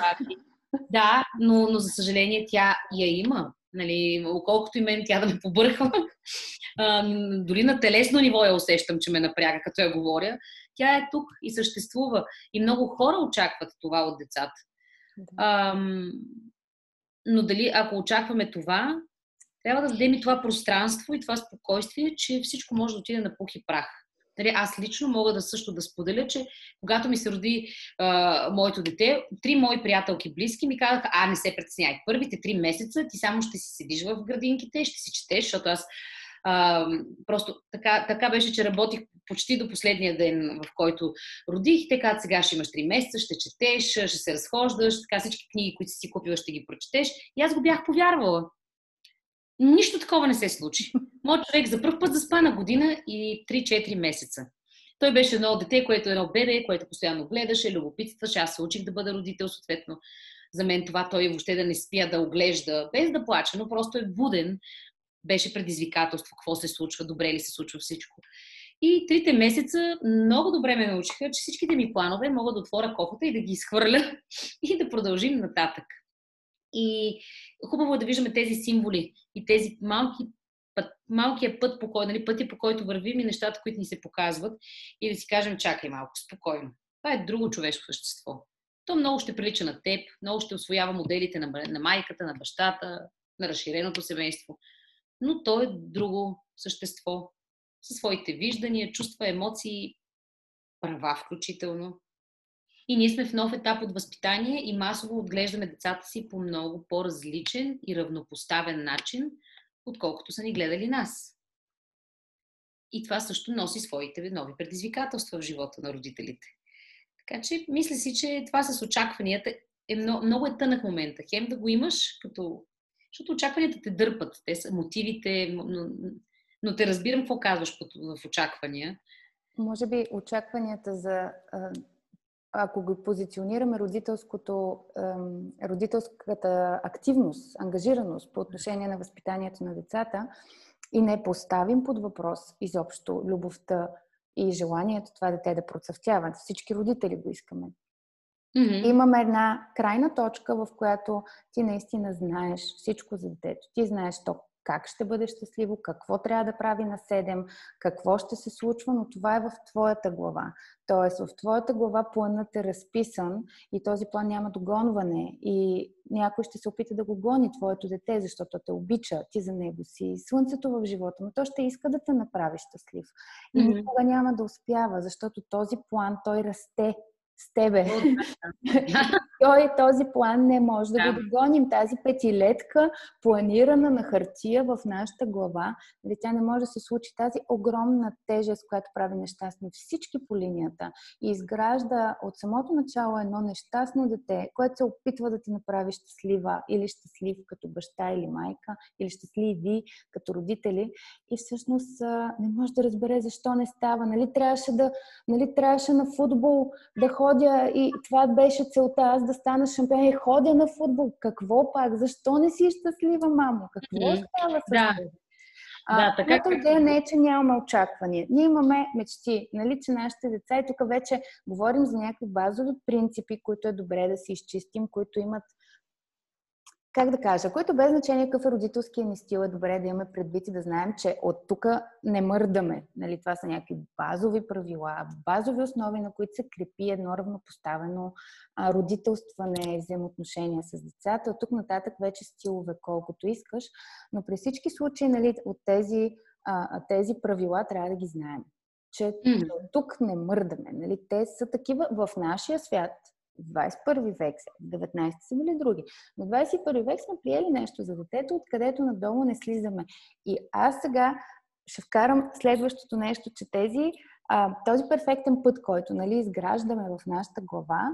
Да, но, но за съжаление тя я има. Нали, колкото и мен тя да ме побърква, дори на телесно ниво я усещам, че ме напряга, като я говоря. Тя е тук и съществува. И много хора очакват това от децата. Да. Ам, но дали, ако очакваме това, трябва да дадем и това пространство и това спокойствие, че всичко може да отиде на пух и прах. Нали, аз лично мога да също да споделя, че когато ми се роди а, моето дете, три мои приятелки близки ми казаха, а не се притесняй, първите три месеца ти само ще си седиш в градинките, ще си четеш, защото аз а, просто така, така беше, че работих почти до последния ден, в който родих. Те казват, сега ще имаш 3 месеца, ще четеш, ще се разхождаш, така всички книги, които си купила, ще ги прочетеш. И аз го бях повярвала. Нищо такова не се случи. Моят човек за първ път заспа на година и 3-4 месеца. Той беше едно дете, което е едно бебе, което постоянно гледаше, любопитстваше. Аз се учих да бъда родител, съответно. За мен това той въобще да не спя да оглежда, без да плаче, но просто е буден. Беше предизвикателство, какво се случва, добре ли се случва всичко. И трите месеца много добре ме научиха, че всичките ми планове могат да отворя кофата и да ги изхвърля и да продължим нататък. И хубаво е да виждаме тези символи и тези малки път, малкия път, по кой, нали, пътя по който вървим и нещата, които ни се показват и да си кажем, чакай малко, спокойно. Това е друго човешко същество. То много ще прилича на теб, много ще освоява моделите на, на майката, на бащата, на разширеното семейство. Но то е друго същество, със своите виждания, чувства, емоции, права включително. И ние сме в нов етап от възпитание и масово отглеждаме децата си по много по-различен и равнопоставен начин, отколкото са ни гледали нас. И това също носи своите нови предизвикателства в живота на родителите. Така че, мисля си, че това с очакванията е много, много е тънък момента. Хем да го имаш, като... защото очакванията те дърпат. Те са мотивите, но, но те разбирам какво казваш в очаквания. Може би очакванията за ако го позиционираме родителското, родителската активност, ангажираност по отношение на възпитанието на децата и не поставим под въпрос изобщо любовта и желанието това дете да процъфтява. Всички родители го искаме. Mm-hmm. Имаме една крайна точка, в която ти наистина знаеш всичко за детето. Ти знаеш то как ще бъде щастливо, какво трябва да прави на 7, какво ще се случва, но това е в твоята глава. Тоест, в твоята глава планът е разписан и този план няма догонване и някой ще се опита да го гони твоето дете, защото те обича, ти за него си слънцето в живота, но то ще иска да те направи щастлив. И никога няма да успява, защото този план той расте с тебе. Той този план не може да, да го догоним. Тази петилетка, планирана на хартия в нашата глава, нали, тя не може да се случи. Тази огромна тежест, която прави нещастни всички по линията и изгражда от самото начало едно нещастно дете, което се опитва да те направи щастлива или щастлив като баща или майка, или щастливи като родители и всъщност не може да разбере защо не става. Нали трябваше, да, нали трябваше на футбол да ходя и това беше целта аз да стана шампион и ходя на футбол. Какво пак? Защо не си щастлива, мамо? Какво става с да. А, да, така как... идея не е, че нямаме очаквания. Ние имаме мечти, нали, че нашите деца, и тук вече говорим за някакви базови принципи, които е добре да си изчистим, които имат как да кажа, което без значение какъв е родителския ни стил, е добре да имаме предвид и да знаем, че от тук не мърдаме. Нали, това са някакви базови правила, базови основи, на които се крепи едно равнопоставено а, родителстване, взаимоотношения с децата. От тук нататък вече стилове колкото искаш, но при всички случаи нали, от тези, а, тези правила трябва да ги знаем. Че mm. тук не мърдаме. Нали? Те са такива в нашия свят, 21 век, в 19 са били други. Но в 21 век сме приели нещо за детето, откъдето надолу не слизаме. И аз сега ще вкарам следващото нещо, че тези, а, този перфектен път, който нали, изграждаме в нашата глава,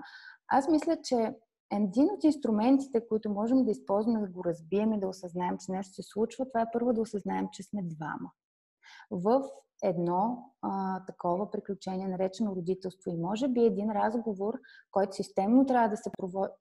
аз мисля, че един от инструментите, които можем да използваме да го разбием и да осъзнаем, че нещо се случва, това е първо да осъзнаем, че сме двама. В едно а, такова приключение, наречено родителство. И може би един разговор, който системно трябва да се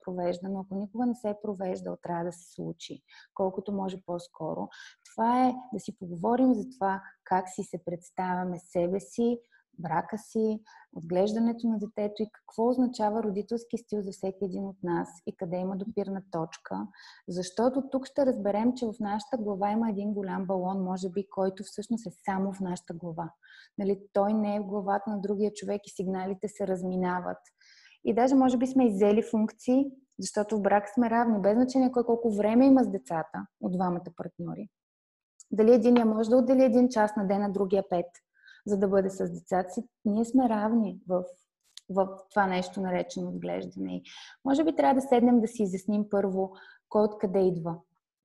провежда, но ако никога не се е провеждал, трябва да се случи, колкото може по-скоро. Това е да си поговорим за това как си се представяме себе си, брака си, отглеждането на детето и какво означава родителски стил за всеки един от нас и къде има допирна точка. Защото тук ще разберем, че в нашата глава има един голям балон, може би, който всъщност е само в нашата глава. Нали, той не е в главата на другия човек и сигналите се разминават. И даже може би сме иззели функции, защото в брак сме равни, без значение кой колко време има с децата от двамата партньори. Дали един може да отдели един час на ден, на другия пет – за да бъде с децата си, ние сме равни в, в това нещо наречено отглеждане. И може би трябва да седнем да си изясним първо кой откъде идва.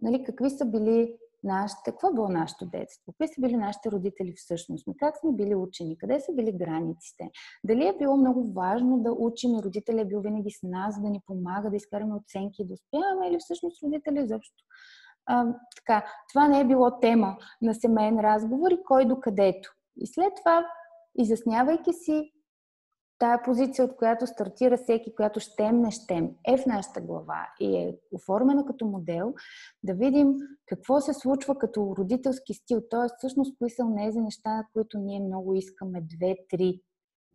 Нали, какви са били нашите, какво е било нашето детство, какви са били нашите родители всъщност, как сме били учени, къде са били границите, дали е било много важно да учим и родителя е бил винаги с нас, да ни помага, да изкараме оценки и да успяваме, или всъщност родителя изобщо? А, така, това не е било тема на семейен разговор и кой докъдето. И след това, изяснявайки си тая позиция, от която стартира всеки, която щем, не щем, е в нашата глава и е оформена като модел, да видим какво се случва като родителски стил, т.е. всъщност кои са тези неща, които ние много искаме, две, три,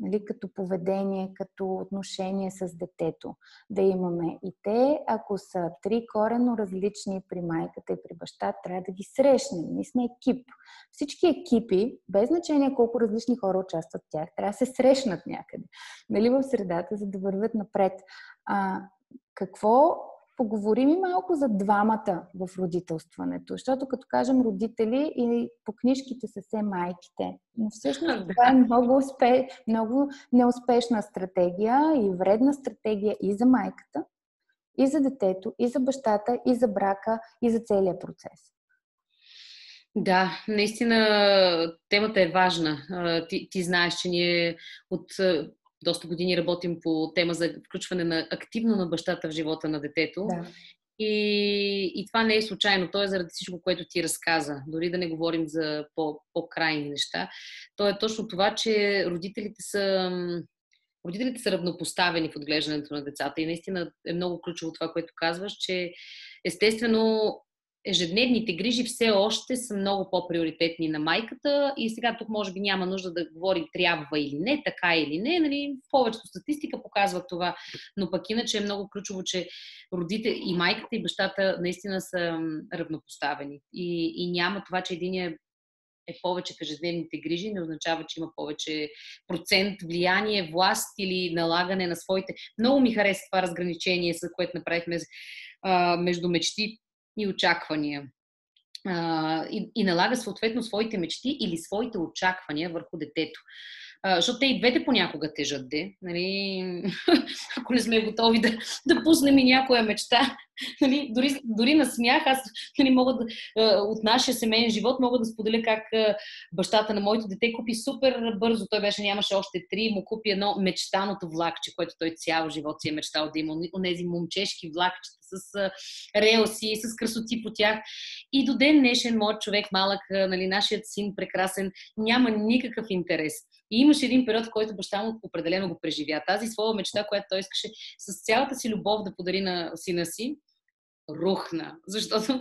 нали, като поведение, като отношение с детето да имаме. И те, ако са три корено различни при майката и при баща, трябва да ги срещнем. Ние сме екип. Всички екипи, без значение колко различни хора участват в тях, трябва да се срещнат някъде. Нали, в средата, за да вървят напред. А, какво поговорим и малко за двамата в родителстването, защото като кажем родители и по книжките са се майките. Но всъщност това е много, успе, много неуспешна стратегия и вредна стратегия и за майката, и за детето, и за бащата, и за брака, и за целия процес. Да, наистина темата е важна. Ти, ти знаеш, че ние от доста години работим по тема за включване на активно на бащата в живота на детето. Да. И, и това не е случайно. То е заради всичко, което ти разказа. Дори да не говорим за по, по-крайни неща. То е точно това, че родителите са родителите са равнопоставени в отглеждането на децата. И наистина е много ключово това, което казваш, че естествено ежедневните грижи все още са много по-приоритетни на майката и сега тук може би няма нужда да говорим трябва или не, така или не, нали, повечето статистика показва това, но пък иначе е много ключово, че родите и майката и бащата наистина са равнопоставени. И, и няма това, че един е е повече в ежедневните грижи, не означава, че има повече процент влияние, власт или налагане на своите. Много ми хареса това разграничение, което направихме между мечти и очаквания. И, и налага съответно своите мечти или своите очаквания върху детето. Защото те и двете понякога тежат, де. Нали? Ако не сме готови да, да пуснем и някоя мечта, нали? дори, дори на смях, аз нали, мога да, от нашия семейен живот мога да споделя как бащата на моето дете купи супер бързо, той беше, нямаше още три, му купи едно мечтаното влакче, което той цял живот си е мечтал да има, онези момчешки влакчета с релси, с красоти по тях. И до ден днешен, моят човек малък, нали, нашият син прекрасен, няма никакъв интерес. И имаше един период, в който баща му определено го преживя. Тази своя мечта, която той искаше с цялата си любов да подари на сина си, рухна. Защото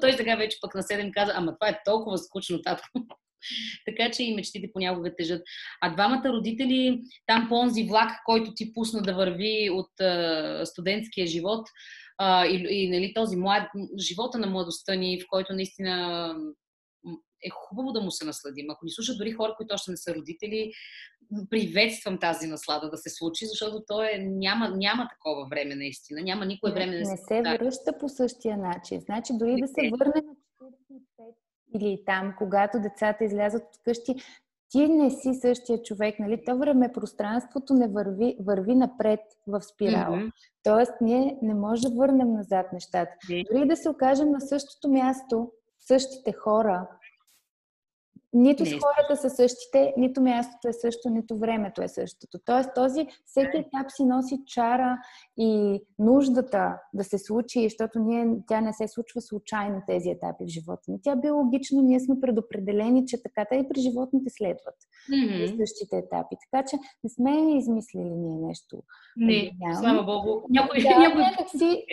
той сега вече пък на 7 каза, ама това е толкова скучно, татко. така че и мечтите понякога тежат. А двамата родители, там по онзи влак, който ти пусна да върви от а, студентския живот, а, и, и нали, този млад, живота на младостта ни, в който наистина е хубаво да му се насладим. Ако ни слушат дори хора, които още не са родители, приветствам тази наслада да се случи, защото то е, няма, няма такова време наистина. Няма никое време не, да се... Не се връща по същия начин. Значи дори да се върне на 45 или там, когато децата излязат от къщи, ти не си същия човек, нали? То време пространството не върви, върви напред в спирала. Mm-hmm. Тоест, ние не можем да върнем назад нещата. Mm-hmm. Дори да се окажем на същото място, същите хора, нито не. с хората са същите, нито мястото е също, нито времето е същото. Тоест, този всеки етап си носи чара и нуждата да се случи, защото ние, тя не се случва случайно тези етапи в живота ни. Тя биологично, ние сме предопределени, че така и при животните следват mm-hmm. същите етапи. Така че не сме измислили ние нещо. Не, слава Богу. Някой, да, някой... някакси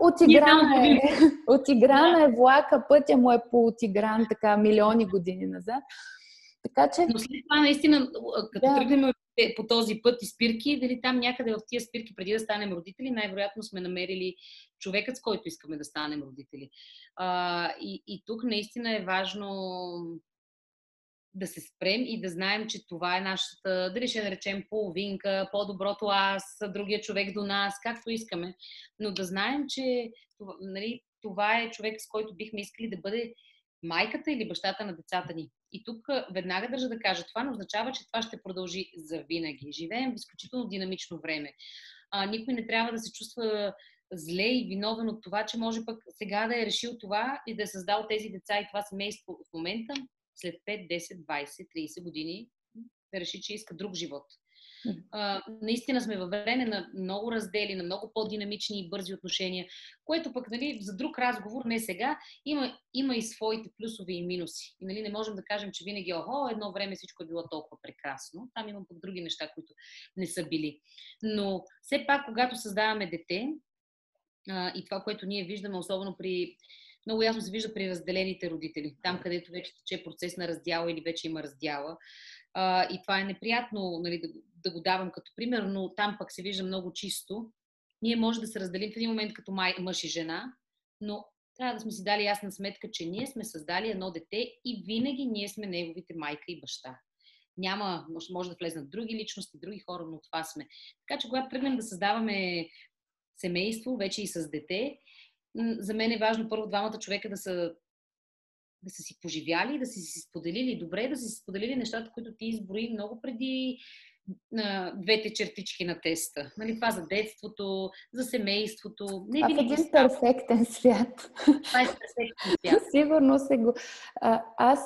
отиграна е, отиграна е влака, пътя му е по-отигран така милиони години назад. Така че... Но след това наистина, като да. тръгнем по този път и спирки, дали там някъде в тия спирки, преди да станем родители, най-вероятно сме намерили човекът, с който искаме да станем родители. А, и, и тук наистина е важно да се спрем и да знаем, че това е нашата, дали ще наречем половинка, по-доброто аз, другия човек до нас, както искаме, но да знаем, че това, нали, това е човек, с който бихме искали да бъде майката или бащата на децата ни. И тук веднага държа да кажа, това не означава, че това ще продължи за винаги. Живеем в изключително динамично време. А, никой не трябва да се чувства зле и виновен от това, че може пък сега да е решил това и да е създал тези деца и това семейство в момента, след 5, 10, 20, 30 години, да реши, че иска друг живот. Наистина сме във време на много раздели, на много по-динамични и бързи отношения, което пък нали, за друг разговор, не сега, има, има и своите плюсове и минуси. И нали, не можем да кажем, че винаги, охо, едно време всичко е било толкова прекрасно. Там има пък други неща, които не са били. Но все пак, когато създаваме дете, а, и това, което ние виждаме, особено при много ясно се вижда при разделените родители. Там, където вече тече процес на раздяла или вече има раздяла. А, и това е неприятно нали, да, да го давам като пример, но там пък се вижда много чисто. Ние може да се разделим в един момент като май, мъж и жена, но трябва да сме си дали ясна сметка, че ние сме създали едно дете и винаги ние сме неговите майка и баща. Няма, може, да влезнат други личности, други хора, но това сме. Така че, когато тръгнем да създаваме семейство, вече и с дете, за мен е важно първо двамата човека да са да са си поживяли, да са си споделили добре, да са си споделили нещата, които ти изброи много преди на двете чертички на теста. Нали, това за детството, за семейството. Не а в един става. перфектен свят. Това е перфектен свят. Сигурно се го... А, аз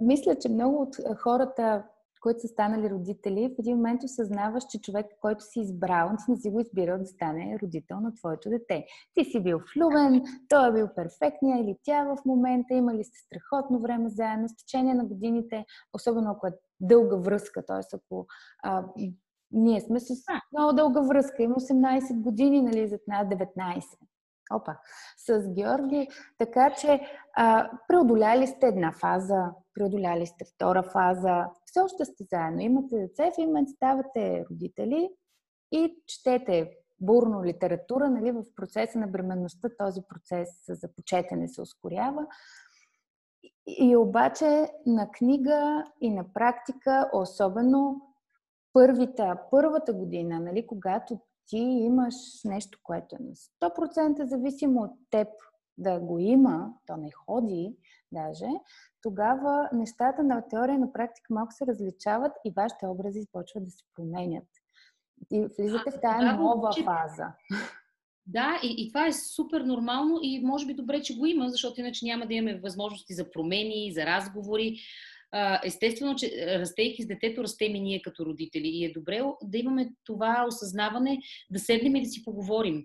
мисля, че много от хората които са станали родители, в един момент осъзнаваш, че човек, който си избрал, ти не си го избирал да стане родител на твоето дете. Ти си бил влюбен, той е бил перфектния или тя в момента, имали сте страхотно време заедно, с течение на годините, особено ако е дълга връзка, т.е. ако а, ние сме с много дълга връзка, има 18 години, нали, зад нас 19. Опа, с Георги. Така че а, преодоляли сте една фаза, преодоляли сте втора фаза, все още сте заедно, имате деца и в момент ставате родители и четете бурно литература, нали, в процеса на бременността този процес за почетене се ускорява. И обаче на книга и на практика, особено първите, първата година, нали, когато ти имаш нещо, което е на 100% зависимо от теб да го има, то не ходи даже, тогава нещата на теория на практика малко се различават и вашите образи започват да се променят. И влизате в тази нова че... фаза. Да, и, и това е супер нормално и може би добре, че го има, защото иначе няма да имаме възможности за промени, за разговори естествено, че растейки с детето, растем и ние като родители. И е добре да имаме това осъзнаване, да седнем и да си поговорим.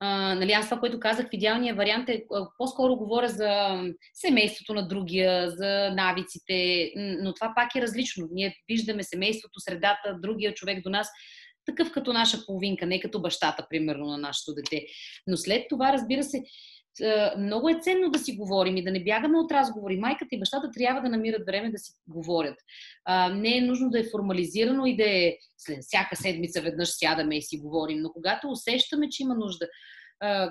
А, нали, аз това, което казах в идеалния вариант е, по-скоро говоря за семейството на другия, за навиците, но това пак е различно. Ние виждаме семейството, средата, другия човек до нас, такъв като наша половинка, не като бащата, примерно, на нашето дете. Но след това, разбира се, много е ценно да си говорим и да не бягаме от разговори. Майката и бащата трябва да намират време да си говорят. Не е нужно да е формализирано и да е след всяка седмица веднъж сядаме и си говорим, но когато усещаме, че има нужда,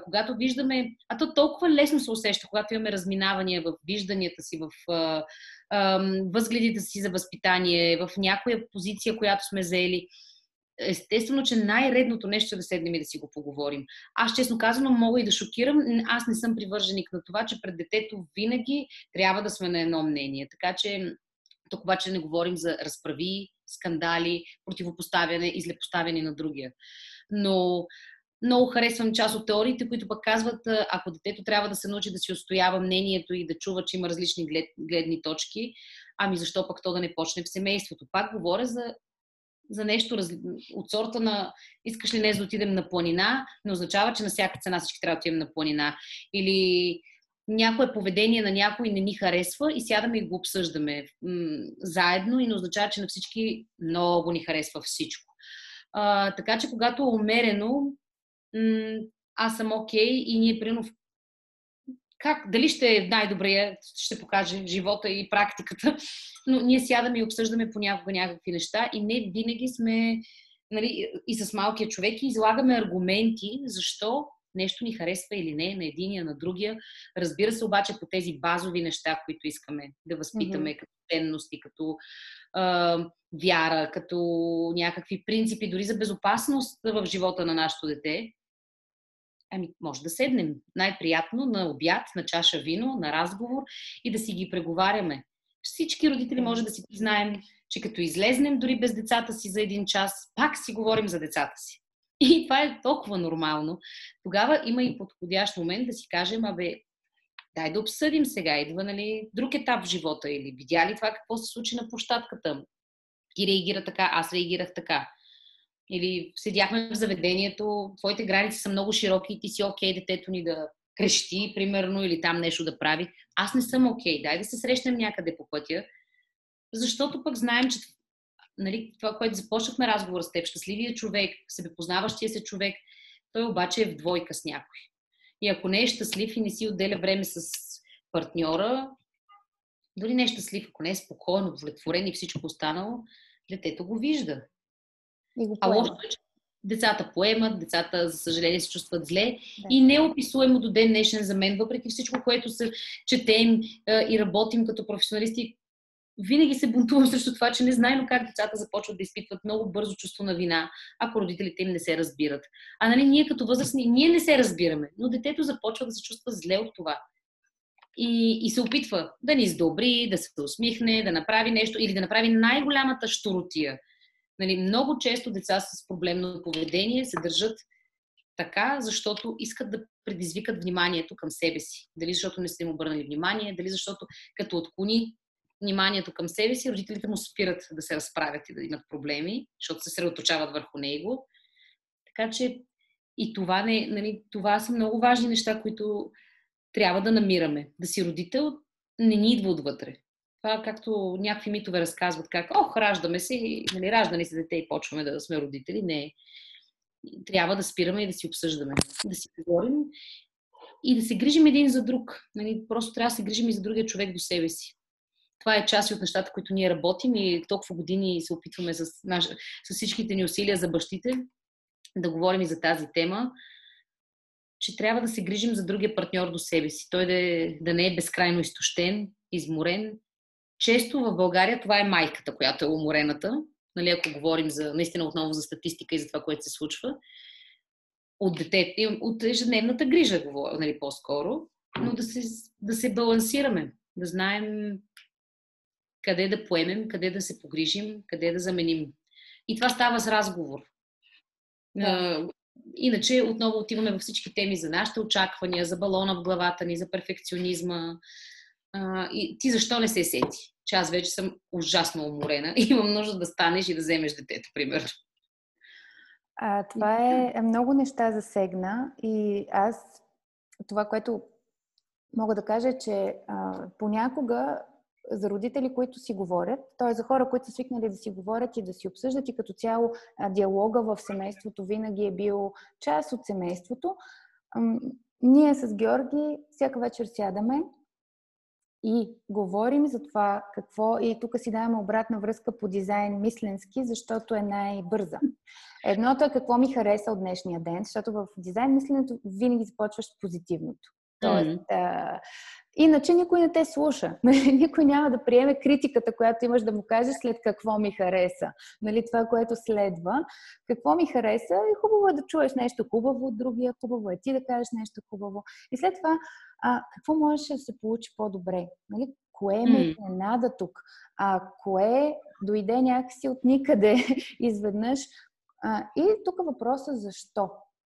когато виждаме, а то толкова лесно се усеща, когато имаме разминавания в вижданията си, в възгледите си за възпитание, в някоя позиция, която сме заели естествено, че най-редното нещо е да седнем и да си го поговорим. Аз, честно казано, мога и да шокирам. Аз не съм привърженик на това, че пред детето винаги трябва да сме на едно мнение. Така че Тук обаче не говорим за разправи, скандали, противопоставяне и злепоставяне на другия. Но много харесвам част от теориите, които пък казват, ако детето трябва да се научи да си устоява мнението и да чува, че има различни глед, гледни точки, ами защо пък то да не почне в семейството? Пак говоря за, за нещо от сорта на искаш ли днес да отидем на планина, не означава, че на всяка цена всички трябва да отидем на планина. Или някое поведение на някой не ни харесва и сядаме и го обсъждаме м- заедно и не означава, че на всички много ни харесва всичко. А, така че, когато е умерено, м- аз съм окей okay, и ние, примерно, как, дали ще е най-добрия, ще покаже живота и практиката, но ние сядаме и обсъждаме понякога някакви неща и не винаги сме нали, и с малкия човек и излагаме аргументи, защо нещо ни харесва или не на единия, на другия. Разбира се обаче по тези базови неща, които искаме да възпитаме mm-hmm. като ценности, като а, вяра, като някакви принципи, дори за безопасност в живота на нашето дете, ами може да седнем най-приятно на обяд, на чаша вино, на разговор и да си ги преговаряме. Всички родители може да си признаем, че като излезнем дори без децата си за един час, пак си говорим за децата си. И това е толкова нормално. Тогава има и подходящ момент да си кажем, абе, дай да обсъдим сега, идва нали, друг етап в живота или видя ли това какво се случи на площадката и реагира така, аз реагирах така. Или седяхме в заведението, твоите граници са много широки и ти си окей okay, детето ни да крещи, примерно, или там нещо да прави. Аз не съм окей, okay. дай да се срещнем някъде по пътя, защото пък знаем, че нали, това, което започнахме разговор с теб, щастливия човек, себепознаващия се човек, той обаче е в двойка с някой. И ако не е щастлив и не си отделя време с партньора, дори не е щастлив, ако не е спокоен, удовлетворен и всичко останало, детето го вижда. И го а лошото е, че децата поемат, децата, за съжаление, се чувстват зле да. и неописуемо до ден днешен за мен, въпреки всичко, което се четем и работим като професионалисти, винаги се бунтувам срещу това, че не знаем как децата започват да изпитват много бързо чувство на вина, ако родителите им не се разбират. А нали, ние като възрастни, ние не се разбираме, но детето започва да се чувства зле от това. И, и се опитва да ни издобри, да се усмихне, да направи нещо или да направи най-голямата штуротия. Нали, много често деца с проблемно поведение се държат така, защото искат да предизвикат вниманието към себе си. Дали защото не сте им обърнали внимание, дали защото като отклони вниманието към себе си, родителите му спират да се разправят и да имат проблеми, защото се средоточават върху него. Така че и това, не, нали, това са много важни неща, които трябва да намираме. Да си родител не ни идва отвътре. Това както някакви митове разказват, как, ох, раждаме се, нали, раждане се дете и почваме да сме родители. Не. Трябва да спираме и да си обсъждаме, да си говорим и да се грижим един за друг. Нали, просто трябва да се грижим и за другия човек до себе си това е част от нещата, които ние работим и толкова години се опитваме с, наш, с всичките ни усилия за бащите да говорим и за тази тема, че трябва да се грижим за другия партньор до себе си. Той да, е, да не е безкрайно изтощен, изморен. Често в България това е майката, която е уморената. Нали, ако говорим за, наистина отново за статистика и за това, което се случва. От детето, от ежедневната грижа, говоря, нали, по-скоро. Но да се, да се балансираме, да знаем къде да поемем, къде да се погрижим, къде да заменим. И това става с разговор. Да. Иначе отново отиваме във всички теми за нашите очаквания, за балона в главата ни, за перфекционизма. И ти защо не се сети? Че аз вече съм ужасно уморена и имам нужда да станеш и да вземеш детето, примерно. А, това е много неща засегна и аз това, което мога да кажа, че а, понякога за родители, които си говорят, т.е. за хора, които са свикнали да си говорят и да си обсъждат и като цяло диалога в семейството винаги е бил част от семейството. Ние с Георги всяка вечер сядаме и говорим за това какво и тук си даваме обратна връзка по дизайн мисленски, защото е най-бърза. Едното е какво ми хареса от днешния ден, защото в дизайн мисленето винаги започваш с позитивното. Тоест, mm-hmm. Иначе никой не те слуша. Нали? Никой няма да приеме критиката, която имаш да му кажеш след какво ми хареса. Нали, това, което следва. Какво ми хареса и хубаво е да чуеш нещо хубаво от другия, хубаво е ти да кажеш нещо хубаво. И след това, а, какво можеше да се получи по-добре? Нали? кое ме изненада тук, а кое дойде някакси от никъде изведнъж. А, и тук въпросът защо,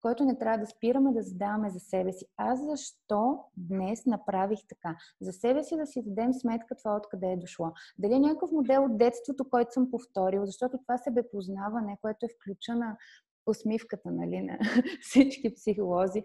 който не трябва да спираме да задаваме за себе си. Аз защо днес направих така? За себе си да си дадем сметка това откъде е дошло. Дали е някакъв модел от детството, който съм повторил, защото това себепознаване, което е включена усмивката нали, на всички психолози,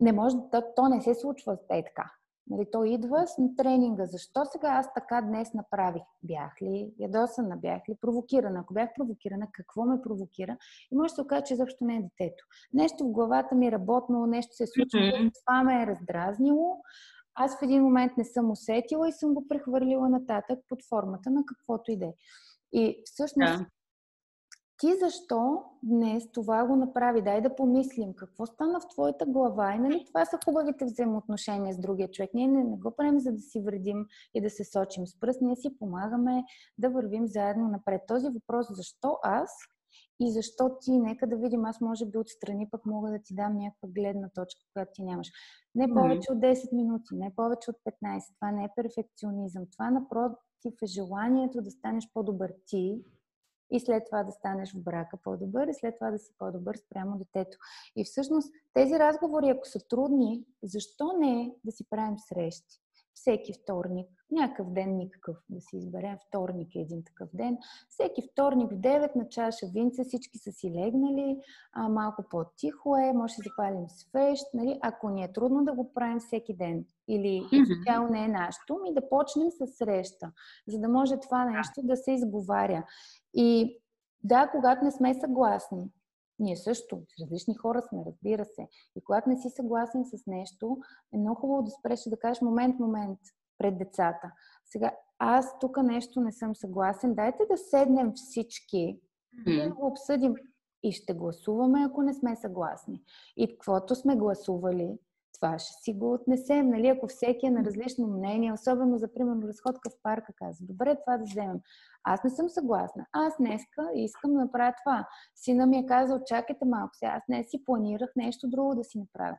не може, то, то не се случва е така. Нали, то идва с тренинга. Защо сега аз така днес направих? Бях ли ядосана? Бях ли провокирана? Ако бях провокирана, какво ме провокира? И може да се окаже, че изобщо не е детето. Нещо в главата ми е работно, нещо се е случило, mm-hmm. това ме е раздразнило. Аз в един момент не съм усетила и съм го прехвърлила нататък под формата на каквото иде. И всъщност да ти защо днес това го направи? Дай да помислим какво стана в твоята глава. И нали, това са хубавите взаимоотношения с другия човек. Ние не, не го правим за да си вредим и да се сочим с пръст. Ние си помагаме да вървим заедно напред. Този въпрос защо аз и защо ти, нека да видим, аз може би отстрани пък мога да ти дам някаква гледна точка, която ти нямаш. Не повече от 10 минути, не повече от 15. Това не е перфекционизъм. Това напротив е желанието да станеш по-добър ти, и след това да станеш в брака по-добър и след това да си по-добър спрямо детето. И всъщност тези разговори, ако са трудни, защо не да си правим срещи? Всеки вторник, някакъв ден никакъв да си изберем, вторник е един такъв ден. Всеки вторник в 9 на чаша винца, всички са си легнали, а, малко по-тихо е, може да запалим свещ, нали? ако ни е трудно да го правим всеки ден или mm-hmm. не е нашето, ми да почнем с среща, за да може това нещо да се изговаря. И да, когато не сме съгласни, ние също, различни хора сме, разбира се. И когато не си съгласен с нещо, е много хубаво да спреш да кажеш момент, момент пред децата. Сега, аз тук нещо не съм съгласен. Дайте да седнем всички mm-hmm. да го обсъдим и ще гласуваме, ако не сме съгласни. И каквото сме гласували, това ще си го отнесем. Нали? Ако всеки е на различно мнение, особено за, примерно, разходка в парка, казва, добре, това да вземем. Аз не съм съгласна. Аз днеска искам да направя това. Сина ми е казал, чакайте малко сега, аз не си планирах нещо друго да си направя.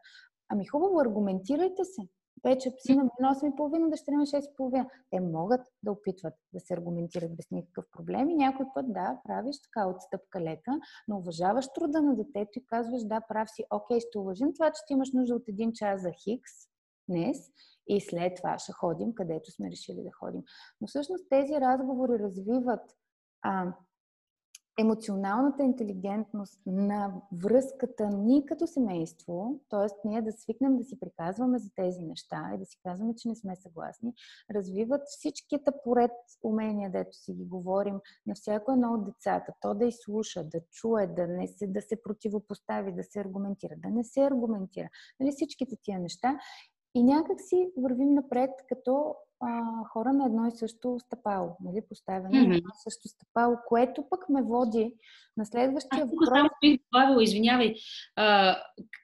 Ами хубаво, аргументирайте се. Вече сина ми на 8,5, дъщеря ми 6,5. Е Те могат да опитват да се аргументират без никакъв проблем и някой път, да, правиш така отстъпка лека, но уважаваш труда на детето и казваш, да, прав си, окей, ще уважим това, че ти имаш нужда от един час за хикс днес и след това ще ходим където сме решили да ходим. Но всъщност тези разговори развиват а, емоционалната интелигентност на връзката ни като семейство, т.е. ние да свикнем да си приказваме за тези неща и да си казваме, че не сме съгласни, развиват всичките поред умения, дето си ги говорим на всяко едно от децата. То да изслуша, да чуе, да, не се, да се противопостави, да се аргументира, да не се аргументира. Нали, всичките тия неща. И някак си вървим напред като а, хора на едно и също стъпало, нали, поставяне mm-hmm. на едно и също стъпало, което пък ме води на следващия Аз въпрос. Само бих добавила, извинявай, а,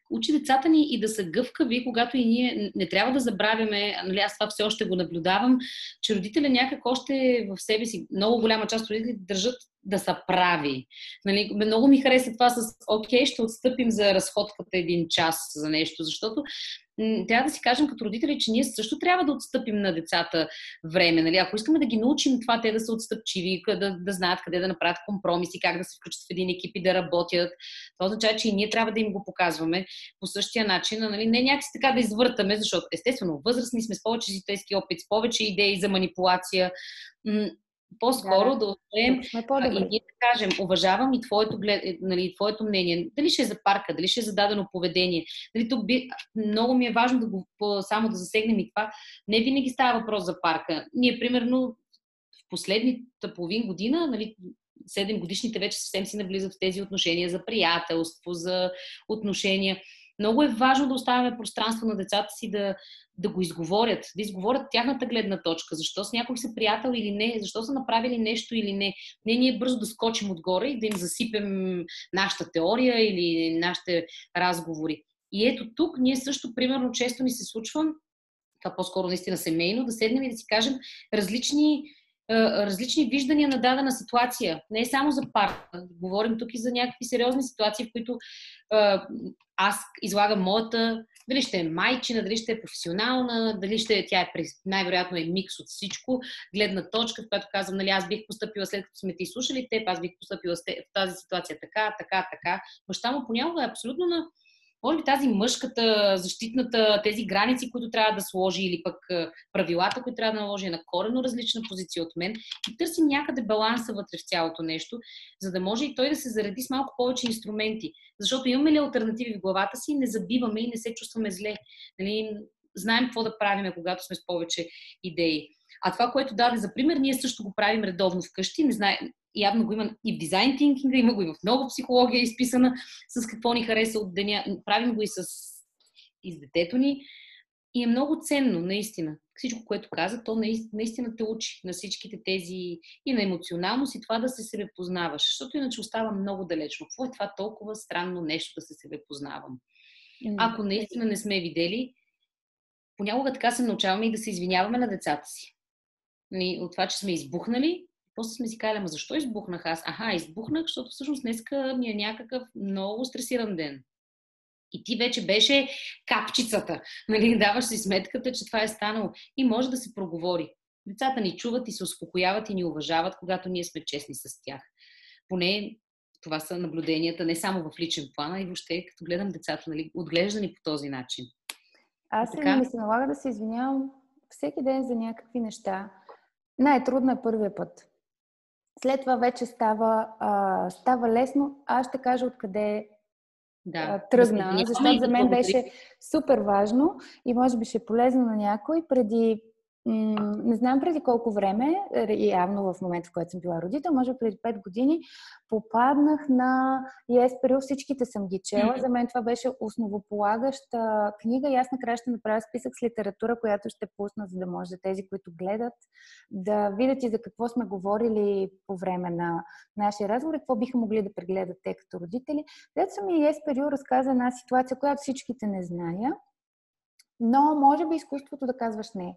учи децата ни и да са гъвкави, когато и ние не трябва да забравяме, нали, аз това все още го наблюдавам, че родителя някак още в себе си, много голяма част от родителите държат да са прави. Нали, много ми хареса това с окей, ще отстъпим за разходката един час за нещо, защото трябва да си кажем като родители, че ние също трябва да отстъпим на децата време. Нали? Ако искаме да ги научим това, те да са отстъпчиви, да, да знаят къде да направят компромиси, как да се включат в един екип и да работят, това означава, че и ние трябва да им го показваме по същия начин. Нали? Не някакси така да извъртаме, защото естествено възрастни сме с повече житейски опит, с повече идеи за манипулация по-скоро да, да успеем и ние да кажем, уважавам и твоето, глед, е, нали, твоето мнение. Дали ще е за парка, дали ще е за дадено поведение. Дали тук би, много ми е важно да го, само да засегнем и това. Не винаги става въпрос за парка. Ние, примерно, в последната половин година, нали, 7 годишните вече съвсем си навлизат в тези отношения за приятелство, за отношения. Много е важно да оставяме пространство на децата си да, да го изговорят, да изговорят тяхната гледна точка, защо с някой са приятел или не, защо са направили нещо или не. Не ние бързо да скочим отгоре и да им засипем нашата теория или нашите разговори. И ето тук ние също, примерно, често ни се случва, това по-скоро наистина семейно, да седнем и да си кажем различни различни виждания на дадена ситуация. Не е само за парк. Говорим тук и за някакви сериозни ситуации, в които аз излагам моята, дали ще е майчина, дали ще е професионална, дали ще е, тя е, най-вероятно е микс от всичко, гледна точка, в която казвам, нали, аз бих поступила след като сме ти слушали теб, аз бих поступила в тази ситуация така, така, така. Баща му понякога е абсолютно на може би тази мъжката, защитната, тези граници, които трябва да сложи или пък правилата, които трябва да наложи е на корено различна позиция от мен и търси някъде баланса вътре в цялото нещо, за да може и той да се зареди с малко повече инструменти. Защото имаме ли альтернативи в главата си, не забиваме и не се чувстваме зле. Нали? Знаем какво да правим, когато сме с повече идеи. А това, което даде за пример, ние също го правим редовно вкъщи. Не знае, явно го има и в дизайн тинкинга, има го и в много психология изписана с какво ни хареса от деня. Правим го и с, и с детето ни. И е много ценно, наистина. Всичко, което каза, то наистина те учи на всичките тези и на емоционалност и това да се себе познаваш. Защото иначе остава много далечно. Какво е това толкова странно нещо да се себе познавам? Ако наистина не сме видели, понякога така се научаваме и да се извиняваме на децата си. Нали, от това, че сме избухнали, после сме си казали, ама защо избухнах аз? Аха, избухнах, защото всъщност днеска ми е някакъв много стресиран ден. И ти вече беше капчицата. Нали? Даваш си сметката, че това е станало. И може да се проговори. Децата ни чуват и се успокояват и ни уважават, когато ние сме честни с тях. Поне това са наблюденията не само в личен план, а и въобще като гледам децата, нали, отглеждани по този начин. Аз така... ми се налага да се извинявам всеки ден за някакви неща. Най-трудно е първия път. След това вече става, а, става лесно. Аз ще кажа откъде да, тръгна, да защото за мен беше супер важно и може би ще е полезно на някой. Преди не знам преди колко време, явно в момента, в който съм била родител, може преди 5 години, попаднах на Есперил, всичките съм ги чела. За мен това беше основополагаща книга и аз накрая ще направя списък с литература, която ще пусна, за да може тези, които гледат, да видят и за какво сме говорили по време на нашия разговор и какво биха могли да прегледат те като родители. Дето ми Есперил разказа една ситуация, която всичките не зная, но може би изкуството да казваш не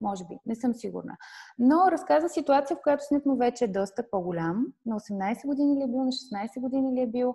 може би, не съм сигурна. Но разказа ситуация, в която синът му вече е доста по-голям. На 18 години ли е бил, на 16 години ли е бил.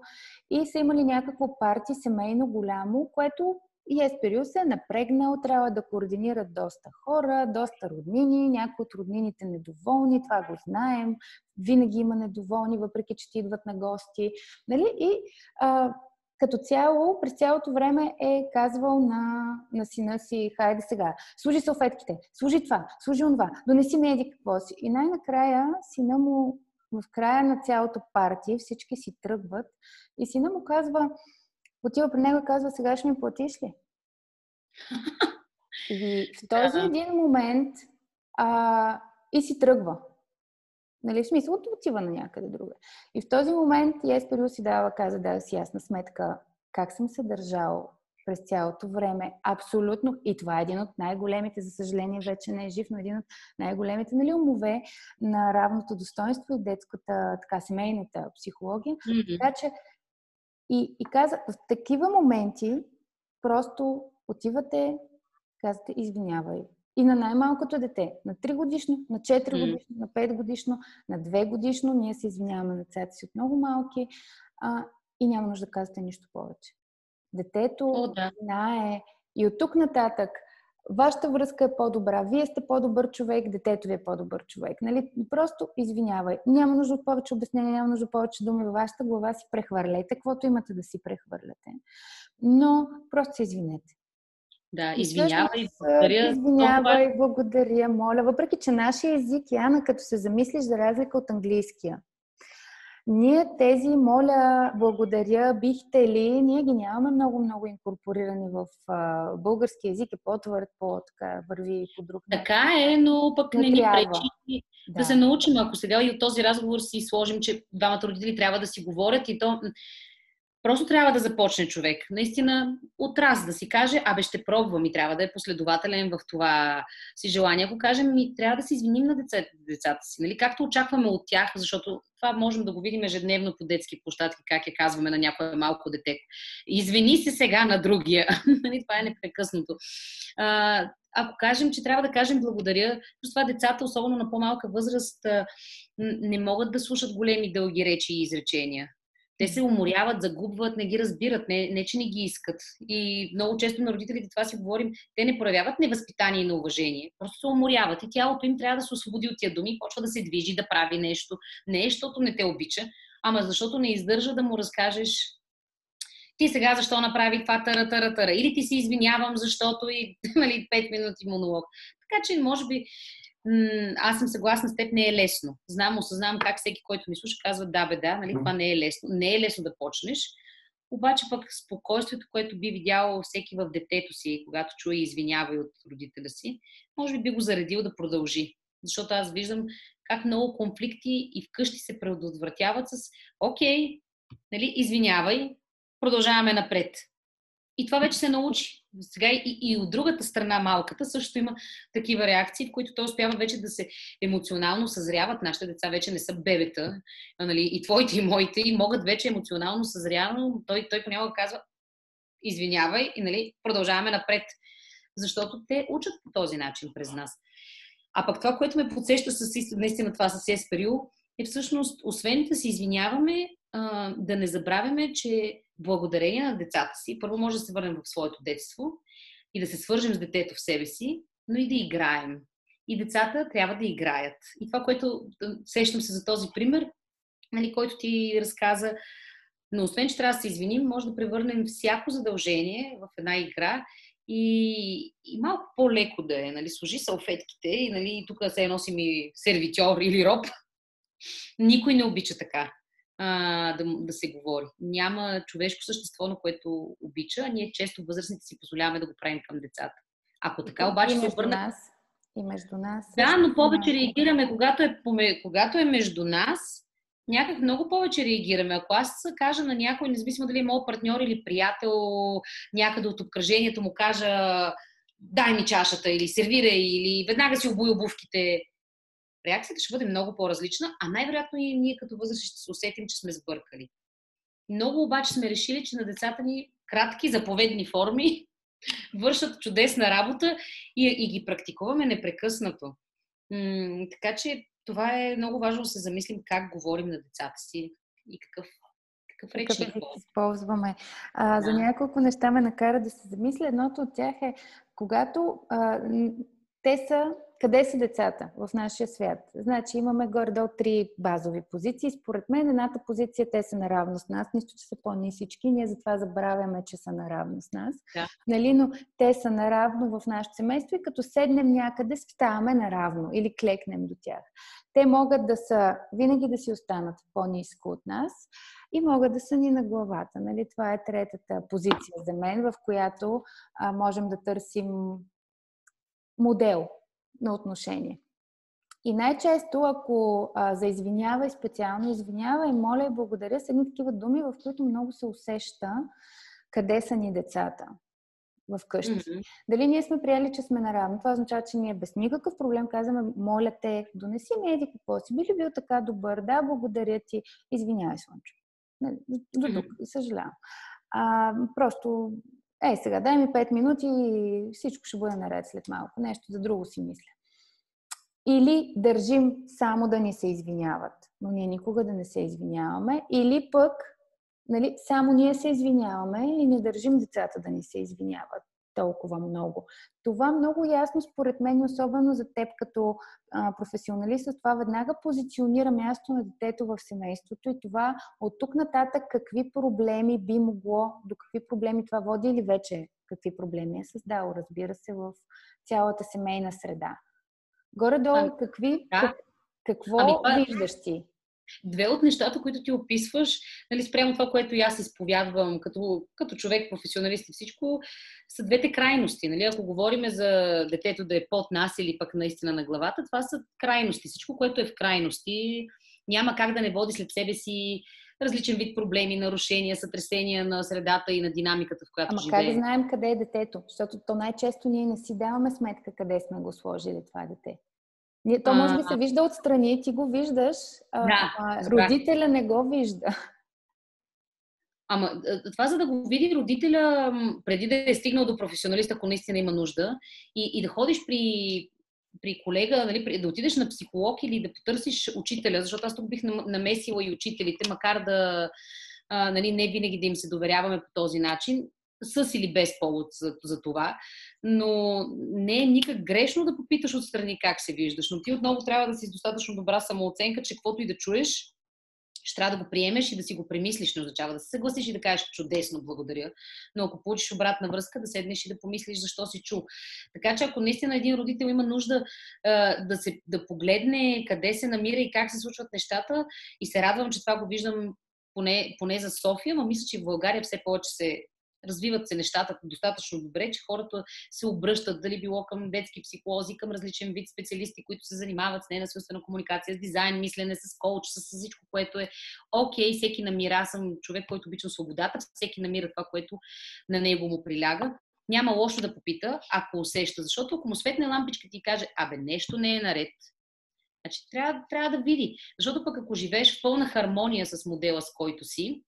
И са имали някакво парти семейно голямо, което и Есперил се е напрегнал, трябва да координират доста хора, доста роднини, някои от роднините недоволни, това го знаем, винаги има недоволни, въпреки че ти идват на гости. Нали? И а, като цяло, през цялото време е казвал на, на сина си, хайде сега, служи салфетките, служи това, служи онова, донеси ми еди какво си. И най-накрая сина му, в края на цялото парти, всички си тръгват и сина му казва, отива при него и казва, сега ще ми платиш ли? И в този един момент а, и си тръгва. Нали, в смисъл, отива на някъде друга. И в този момент Еспер си дава, каза, да си ясна сметка как съм се държал през цялото време. Абсолютно. И това е един от най-големите, за съжаление вече не е жив, но един от най-големите нали, умове на равното достоинство и детската, така, семейната психология. Mm-hmm. Така че и, и каза, в такива моменти просто отивате, казвате, извинявай, и на най-малкото дете, на 3 годишно, на 4 годишно, на 5 годишно, на 2 годишно, ние се извиняваме на децата си от много малки а, и няма нужда да казвате нищо повече. Детето О, да. знае и от тук нататък вашата връзка е по-добра, вие сте по-добър човек, детето ви е по-добър човек. Нали? Просто извинявай. Няма нужда от повече обяснения, няма нужда от повече думи във вашата глава си прехвърляйте, каквото имате да си прехвърляте. Но просто се извинете. Да, извинявай, благодаря. Извинявай, благодаря, моля. Въпреки, че нашия език, Яна, като се замислиш за разлика от английския, ние тези, моля, благодаря, бихте ли, ние ги нямаме много-много инкорпорирани в а, български язик, е по-твърд, по-така върви по друг начин. Така е, но пък не, не ни пречи да. да се научим. Ако сега и от този разговор си сложим, че двамата родители трябва да си говорят и то Просто трябва да започне човек. Наистина от раз да си каже, абе ще пробвам и трябва да е последователен в това си желание. Ако кажем, ми трябва да се извиним на децата, децата си, нали? както очакваме от тях, защото това можем да го видим ежедневно по детски площадки, как я казваме на някое малко дете. Извини се сега на другия. Нали? това е непрекъснато. А, ако кажем, че трябва да кажем благодаря, защото това децата, особено на по-малка възраст, не могат да слушат големи дълги речи и изречения Те се уморяват, загубват, не ги разбират, не, не че не ги искат. И много често на родителите това си говорим, те не проявяват невъзпитание и на уважение, просто се уморяват и тялото им трябва да се освободи от тия думи, почва да се движи, да прави нещо. Не е, защото не те обича, ама защото не издържа да му разкажеш ти сега защо направи това тара, тара, тара. Или ти си извинявам, защото и нали, 5 минути монолог. Така че, може би, аз съм съгласна с теб, не е лесно. Знам, осъзнавам как всеки, който ми слуша, казва да, бе, да, нали, това не е лесно. Не е лесно да почнеш. Обаче пък спокойствието, което би видял всеки в детето си, когато чуе извинявай от родителя си, може би би го заредил да продължи. Защото аз виждам как много конфликти и вкъщи се предотвратяват с окей, нали, извинявай, продължаваме напред. И това вече се научи. Сега и, и от другата страна, малката, също има такива реакции, в които той успява вече да се емоционално съзряват. Нашите деца вече не са бебета, нали, и твоите, и моите, и могат вече емоционално съзрявано. Той, той понякога казва, извинявай, и нали, продължаваме напред. Защото те учат по този начин през нас. А пък това, което ме подсеща с наистина това с Есперио, е всъщност, освен да се извиняваме, да не забравяме, че благодарение на децата си, първо може да се върнем в своето детство и да се свържем с детето в себе си, но и да играем. И децата трябва да играят. И това, което сещам се за този пример, нали, който ти разказа, но освен, че трябва да се извиним, може да превърнем всяко задължение в една игра и, и малко по-леко да е. Нали, служи салфетките и нали, тук се носи ми сервитьор или роб. Никой не обича така а, да, да се говори. Няма човешко същество, на което обича, а ние често възрастните си позволяваме да го правим към децата. Ако така обаче се обърне... Нас, и между нас. Да, но повече реагираме, когато е, когато е между нас, някак много повече реагираме. Ако аз кажа на някой, независимо дали е моят партньор или приятел, някъде от обкръжението му кажа дай ми чашата или сервирай или веднага си обуй обувките, реакцията ще бъде много по-различна, а най-вероятно и ние като възрастни ще се усетим, че сме сбъркали. Много обаче сме решили, че на децата ни кратки заповедни форми вършат чудесна работа и, и ги практикуваме непрекъснато. М- така че това е много важно да се замислим как говорим на децата си и какъв какъв речник използваме. А, да. За няколко неща ме накара да се замисля. Едното от тях е, когато а, те са къде са децата в нашия свят? Значи имаме горе-долу три базови позиции. Според мен едната позиция те са наравно с нас, нищо, че са по-нисички, ние затова забравяме, че са наравно с нас. Да. Нали? Но те са наравно в нашето семейство и като седнем някъде, ставаме наравно или клекнем до тях. Те могат да са, винаги да си останат по-низко от нас и могат да са ни на главата. Нали? Това е третата позиция за мен, в която а, можем да търсим модел на отношение. И най-често, ако а, за извинява и специално извинява и моля и благодаря, са едни такива думи, в които много се усеща къде са ни децата в къщи. Mm-hmm. Дали ние сме приели, че сме наравно? Това означава, че ние без никакъв проблем казваме, моля те, донеси ми еди какво си. Би ли бил така добър? Да, благодаря ти. Извинявай, Слънчо. Нали, до тук, съжалявам. А, просто Ей, сега дай ми 5 минути и всичко ще бъде наред след малко. Нещо за друго си мисля. Или държим само да ни се извиняват, но ние никога да не се извиняваме. Или пък нали, само ние се извиняваме и не държим децата да ни се извиняват толкова много. Това много ясно, според мен, особено за теб като а, професионалист, това веднага позиционира място на детето в семейството и това от тук нататък какви проблеми би могло, до какви проблеми това води или вече какви проблеми е създало, разбира се, в цялата семейна среда. Горе-долу, ами, какви, да. как, какво ами, това... виждаш ти? Две от нещата, които ти описваш, нали, спрямо това, което и аз изповядвам като, като човек, професионалист и всичко, са двете крайности. Нали? Ако говорим за детето да е под нас или пък наистина на главата, това са крайности. Всичко, което е в крайности, няма как да не води след себе си различен вид проблеми, нарушения, сътресения на средата и на динамиката, в която Ама живеем. как да знаем къде е детето? Защото то най-често ние не си даваме сметка къде сме го сложили това дете. То може би се вижда отстрани, ти го виждаш, а, да, а родителя не го вижда. Ама това за да го види родителя преди да е стигнал до професионалист, ако наистина има нужда, и, и да ходиш при, при колега, нали, да отидеш на психолог или да потърсиш учителя, защото аз тук бих намесила и учителите, макар да а, нали, не винаги да им се доверяваме по този начин, с или без повод за, за това, но не е никак грешно да попиташ отстрани как се виждаш, но ти отново трябва да си с достатъчно добра самооценка, че каквото и да чуеш, ще трябва да го приемеш и да си го премислиш. Не означава да се съгласиш и да кажеш чудесно, благодаря. Но ако получиш обратна връзка, да седнеш и да помислиш защо си чул. Така че ако наистина един родител има нужда а, да, се, да погледне къде се намира и как се случват нещата, и се радвам, че това го виждам поне, поне за София, но мисля, че в България все повече се развиват се нещата достатъчно добре, че хората се обръщат, дали било към детски психолози, към различен вид специалисти, които се занимават с ненасилствена комуникация, с дизайн, мислене, с коуч, с всичко, което е окей, okay, всеки намира, аз съм човек, който обича свободата, всеки намира това, което на него му приляга. Няма лошо да попита, ако усеща, защото ако му светне лампичка и каже, абе, нещо не е наред, Значи, трябва, трябва да види. Защото пък ако живееш в пълна хармония с модела, с който си,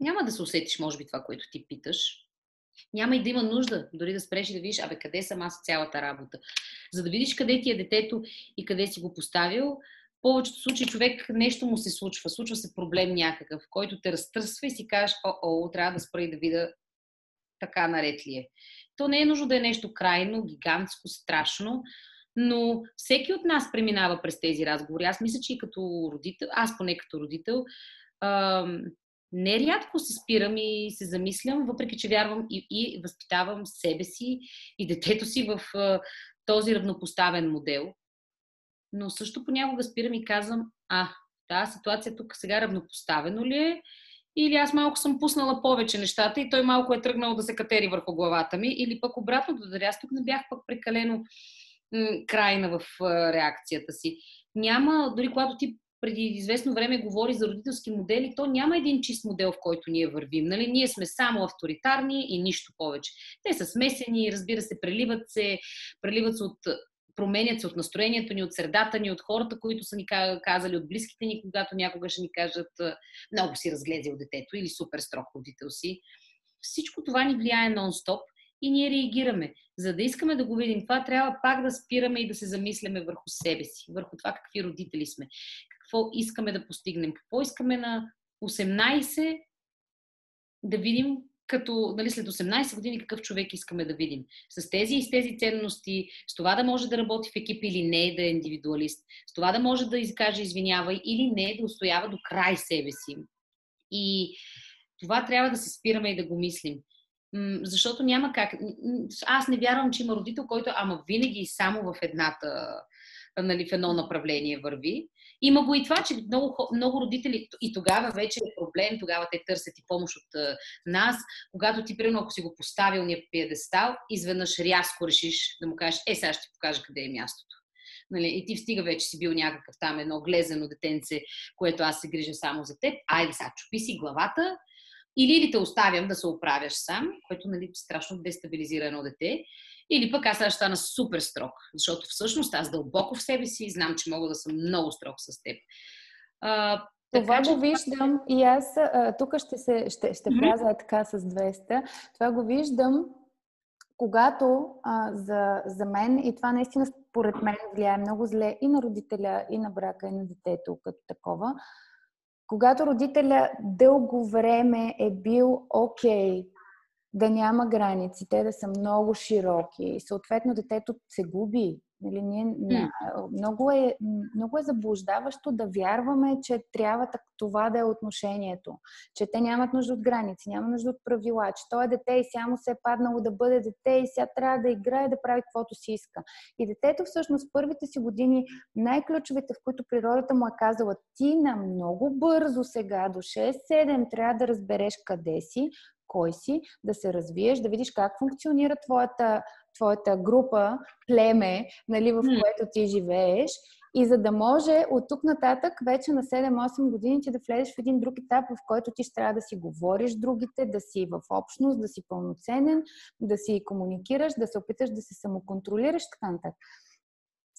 няма да се усетиш, може би, това, което ти питаш. Няма и да има нужда, дори да спреш и да видиш, абе, къде съм аз цялата работа. За да видиш къде ти е детето и къде си го поставил, в повечето случаи човек нещо му се случва, случва се проблем някакъв, който те разтърсва и си кажеш, о, о, трябва да спра и да видя така наред ли е. То не е нужно да е нещо крайно, гигантско, страшно, но всеки от нас преминава през тези разговори. Аз мисля, че и като родител, аз поне като родител, нерядко се спирам и се замислям, въпреки че вярвам и, и възпитавам себе си и детето си в а, този равнопоставен модел. Но също понякога спирам и казвам, а, тази ситуация тук сега равнопоставено ли е? Или аз малко съм пуснала повече нещата и той малко е тръгнал да се катери върху главата ми, или пък обратно, дали аз тук не бях пък прекалено м- крайна в а, реакцията си. Няма, дори когато ти преди известно време говори за родителски модели, то няма един чист модел, в който ние вървим. Нали? Ние сме само авторитарни и нищо повече. Те са смесени, разбира се, преливат се, преливат се от променят се от настроението ни, от средата ни, от хората, които са ни казали, от близките ни, когато някога ще ни кажат много си разглезил детето или супер строг родител си. Всичко това ни влияе нон-стоп и ние реагираме. За да искаме да го видим това, трябва пак да спираме и да се замисляме върху себе си, върху това какви родители сме, какво искаме да постигнем, какво искаме на 18 да видим като нали, след 18 години какъв човек искаме да видим. С тези и с тези ценности, с това да може да работи в екип или не, да е индивидуалист, с това да може да изкаже извинявай или не, да устоява до край себе си. И това трябва да се спираме и да го мислим. Защото няма как. Аз не вярвам, че има родител, който ама винаги само в едната, нали, в едно направление върви. Има го и това, че много, много родители и тогава вече е проблем, тогава те търсят и помощ от нас. Когато ти, примерно, ако си го поставил ния пиедестал, изведнъж рязко решиш да му кажеш, е, сега ще ти покажа къде е мястото. Нали, и ти стига вече си бил някакъв там едно глезено детенце, което аз се грижа само за теб. Айде сега, чупи си главата, или, или те оставям да се оправяш сам, което нали, страшно дестабилизира едно дете, или пък аз ще стана супер строг, защото всъщност аз дълбоко в себе си знам, че мога да съм много строг с теб. А, това така, го виждам и аз тук ще, се, ще, ще вляза така с 200. Това го виждам, когато а, за, за мен, и това наистина според мен влияе много зле и на родителя, и на брака, и на детето като такова, когато родителя дълго време е бил окей okay, да няма граници, те да са много широки и съответно детето се губи. Нали, ние, mm. много, е, много е заблуждаващо да вярваме, че трябва това да е отношението. Че те нямат нужда от граници, няма нужда от правила, че той е дете и само се е паднало да бъде дете и сега трябва да играе, да прави каквото си иска. И детето всъщност първите си години, най-ключовите, в които природата му е казала, ти на много бързо сега, до 6-7, трябва да разбереш къде си, кой си, да се развиеш, да видиш как функционира твоята, твоята група, племе, нали, в което ти живееш. И за да може от тук нататък, вече на 7-8 години ти да влезеш в един друг етап, в който ти ще трябва да си говориш другите, да си в общност, да си пълноценен, да си комуникираш, да се опиташ да се самоконтролираш, така нататък.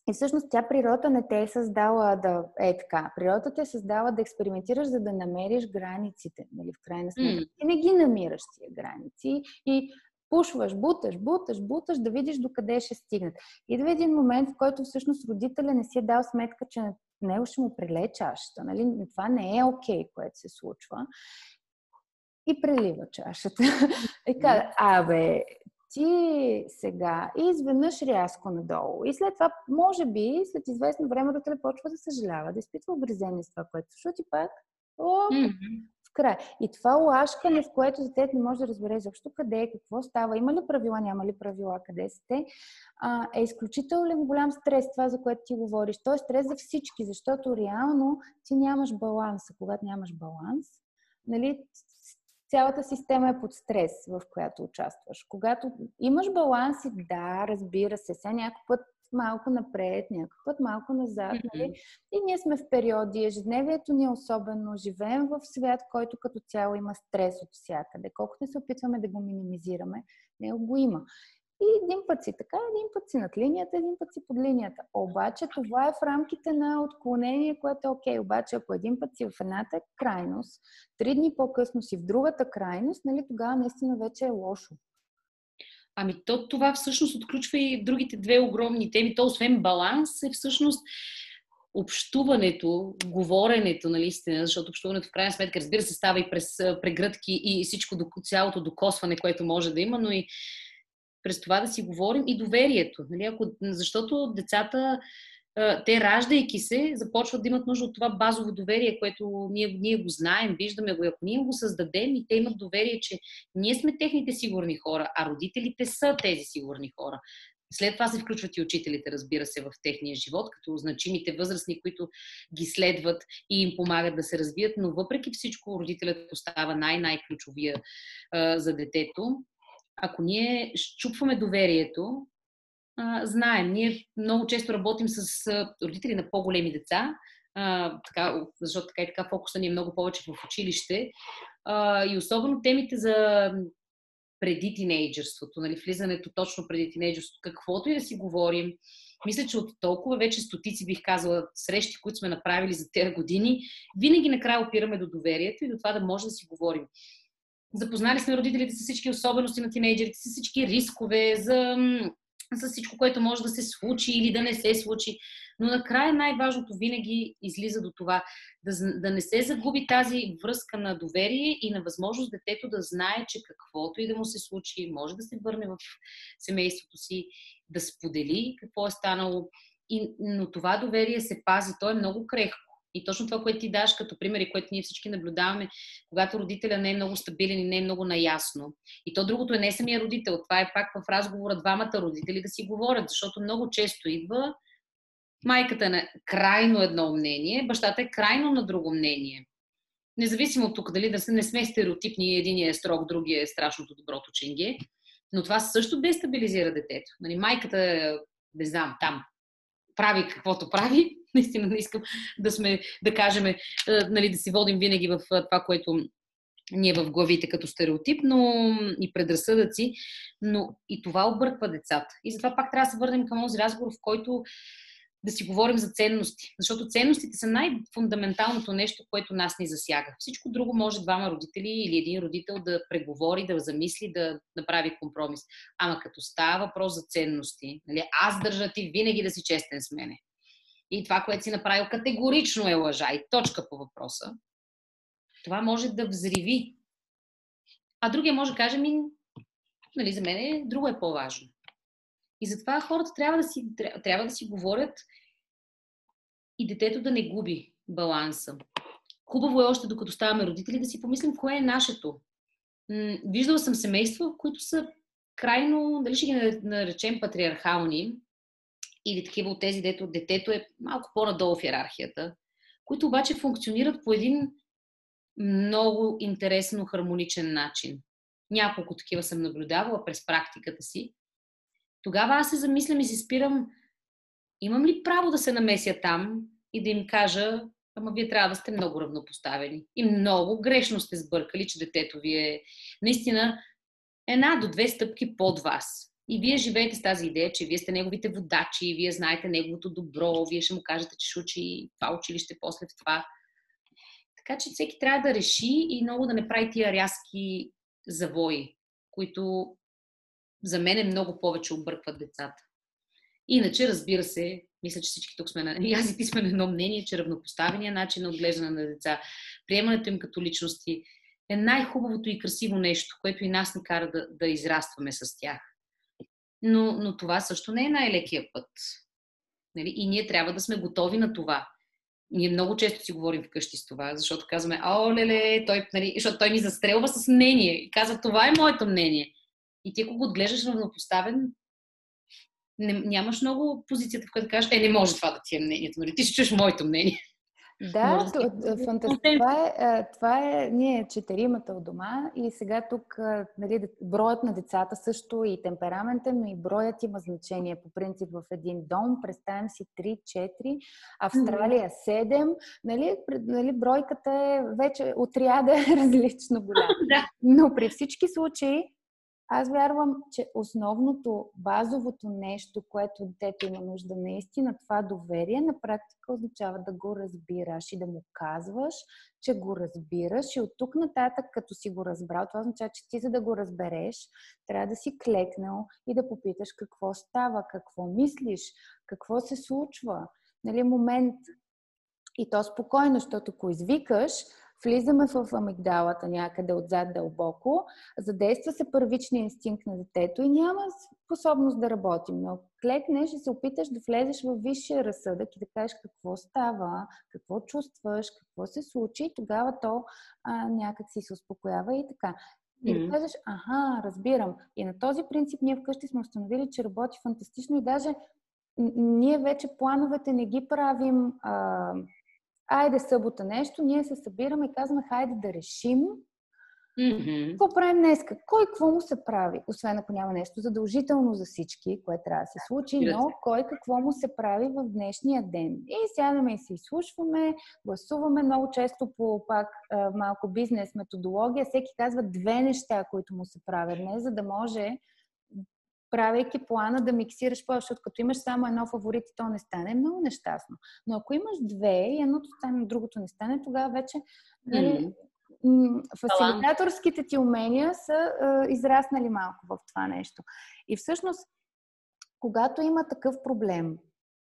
И всъщност тя природата не те е създала да е така. Природата те е създала да експериментираш, за да намериш границите. Нали, в крайна сметка. Mm. Ти не ги намираш тия граници и пушваш, буташ, буташ, буташ, да видиш докъде ще стигнат. Идва един момент, в който всъщност родителя не си е дал сметка, че на него ще му прелее чашата. Нали? Това не е окей, okay, което се случва. И прелива чашата. и каза, абе, ти сега и изведнъж рязко надолу. И след това, може би, след известно време родителя почва да съжалява, да изпитва обрезение с това, което случва и пак о, mm-hmm. в край. И това лашкане, в което детето не може да разбере защо къде е, какво става, има ли правила, няма ли правила, къде сте, а, е изключително голям стрес, това, за което ти говориш. Той е стрес за всички, защото реално ти нямаш баланс. А когато нямаш баланс, нали, цялата система е под стрес, в която участваш. Когато имаш баланс, да, разбира се, сега някой път малко напред, някой път малко назад. Mm-hmm. Нали? И ние сме в периоди, ежедневието ни е особено, живеем в свят, който като цяло има стрес от всякъде. Колкото не се опитваме да го минимизираме, него го има. И един път си така, един път си над линията, един път си под линията. Обаче това е в рамките на отклонение, което е окей. Обаче ако един път си в едната крайност, три дни по-късно си в другата крайност, нали, тогава наистина вече е лошо. Ами то това всъщност отключва и другите две огромни теми. То освен баланс е всъщност общуването, говоренето, нали, истина, защото общуването в крайна сметка, разбира се, става и през прегръдки и всичко, цялото докосване, което може да има, но и през това да си говорим и доверието. Нали? Ако, защото децата, те раждайки се, започват да имат нужда от това базово доверие, което ние, ние го знаем, виждаме го. Ако ние го създадем и те имат доверие, че ние сме техните сигурни хора, а родителите са тези сигурни хора. След това се включват и учителите, разбира се, в техния живот, като значимите възрастни, които ги следват и им помагат да се развият, но въпреки всичко родителят остава най-най-ключовия за детето ако ние щупваме доверието, а, знаем, ние много често работим с родители на по-големи деца, а, така, защото така и така фокуса ни е много повече в училище. А, и особено темите за преди тинейджерството, нали, влизането точно преди тинейджерството, каквото и да си говорим. Мисля, че от толкова вече стотици, бих казала, срещи, които сме направили за тези години, винаги накрая опираме до доверието и до това да може да си говорим. Запознали сме родителите с всички особености на тинейджерите, с всички рискове, за, за всичко, което може да се случи или да не се случи. Но накрая най-важното винаги излиза до това да, да не се загуби тази връзка на доверие и на възможност детето да знае, че каквото и да му се случи, може да се върне в семейството си, да сподели какво е станало. И, но това доверие се пази, то е много крехко. И точно това, което ти даш като пример и което ние всички наблюдаваме, когато родителя не е много стабилен и не е много наясно. И то другото е не самия родител. Това е пак в разговора двамата родители да си говорят, защото много често идва майката е на крайно едно мнение, бащата е крайно на друго мнение. Независимо от тук дали да не сме стереотипни, единия е строг, другия е страшното доброто ченге, но това също дестабилизира детето. Нали, майката, не знам, там прави каквото прави, наистина не искам да сме, да кажем, е, нали, да си водим винаги в е, това, което ние в главите като стереотип, но и предразсъдъци, но и това обърква децата. И затова пак трябва да се върнем към този разговор, в който да си говорим за ценности. Защото ценностите са най-фундаменталното нещо, което нас ни засяга. Всичко друго може двама родители или един родител да преговори, да замисли, да направи компромис. Ама като става въпрос за ценности, нали, аз държа ти винаги да си честен с мене и това, което си направил, категорично е лъжа и точка по въпроса, това може да взриви. А другия може да каже ми, нали, за мен е, друго е по-важно. И затова хората трябва да си, трябва да си говорят и детето да не губи баланса. Хубаво е още докато ставаме родители да си помислим кое е нашето. Виждала съм семейства, които са крайно, дали ще ги наречем патриархални, или такива от тези, дето детето е малко по-надолу в иерархията, които обаче функционират по един много интересно хармоничен начин. Няколко такива съм наблюдавала през практиката си. Тогава аз се замислям и се спирам, имам ли право да се намеся там и да им кажа, ама вие трябва да сте много равнопоставени. И много грешно сте сбъркали, че детето ви е наистина една до две стъпки под вас. И вие живеете с тази идея, че вие сте неговите водачи, вие знаете неговото добро, вие ще му кажете, че ще учи това училище после в това. Така че всеки трябва да реши и много да не прави тия рязки завои, които за мен много повече объркват децата. Иначе, разбира се, мисля, че всички тук сме на... И аз и ти сме на едно мнение, че равнопоставения начин на отглеждане на деца, приемането им като личности е най-хубавото и красиво нещо, което и нас ни кара да, да израстваме с тях. Но, но това също не е най-лекия път. Нали? И ние трябва да сме готови на това. Ние много често си говорим вкъщи с това, защото казваме, о, леле, той, нали, защото той ни застрелва с мнение и казва, това е моето мнение. И ти, ако го отглеждаш равнопоставен, не, нямаш много позицията, в която кажеш, е, не може това да ти е мнението, нали? Ти ще чуеш моето мнение. Да, фантастично. Това е, това е ние четиримата от дома и сега тук нали, броят на децата също и темперамента, но и броят има значение по принцип в един дом. Представям си 3-4, Австралия 7. Нали, нали, бройката е вече отряда е различно голяма. Но при всички случаи аз вярвам, че основното, базовото нещо, което детето има нужда наистина, това доверие, на практика означава да го разбираш и да му казваш, че го разбираш и от тук нататък, като си го разбрал, това означава, че ти за да го разбереш, трябва да си клекнал и да попиташ какво става, какво мислиш, какво се случва. Нали, момент и то спокойно, защото ако извикаш, влизаме в амигдалата някъде отзад дълбоко, задейства се първичния инстинкт на детето и няма способност да работим. Но клекнеш и се опиташ да влезеш в висшия разсъдък и да кажеш какво става, какво чувстваш, какво се случи и тогава то а, някак си се успокоява и така. И да кажеш, аха, разбирам. И на този принцип ние вкъщи сме установили, че работи фантастично и даже ние вече плановете не ги правим а, айде събота нещо, ние се събираме и казваме, хайде да решим Mm-hmm. Какво правим днес? Кой какво му се прави? Освен ако няма нещо задължително за всички, което трябва да се случи, но кой какво му се прави в днешния ден. И сядаме и се изслушваме, гласуваме много често по пак малко бизнес методология. Всеки казва две неща, които му се правят днес, за да може правейки плана да миксираш повече, защото като имаш само едно фаворит, то не стане много нещастно. Но ако имаш две и едното стане, другото не стане, тогава вече mm. фасилитаторските ти умения са а, израснали малко в това нещо. И всъщност, когато има такъв проблем,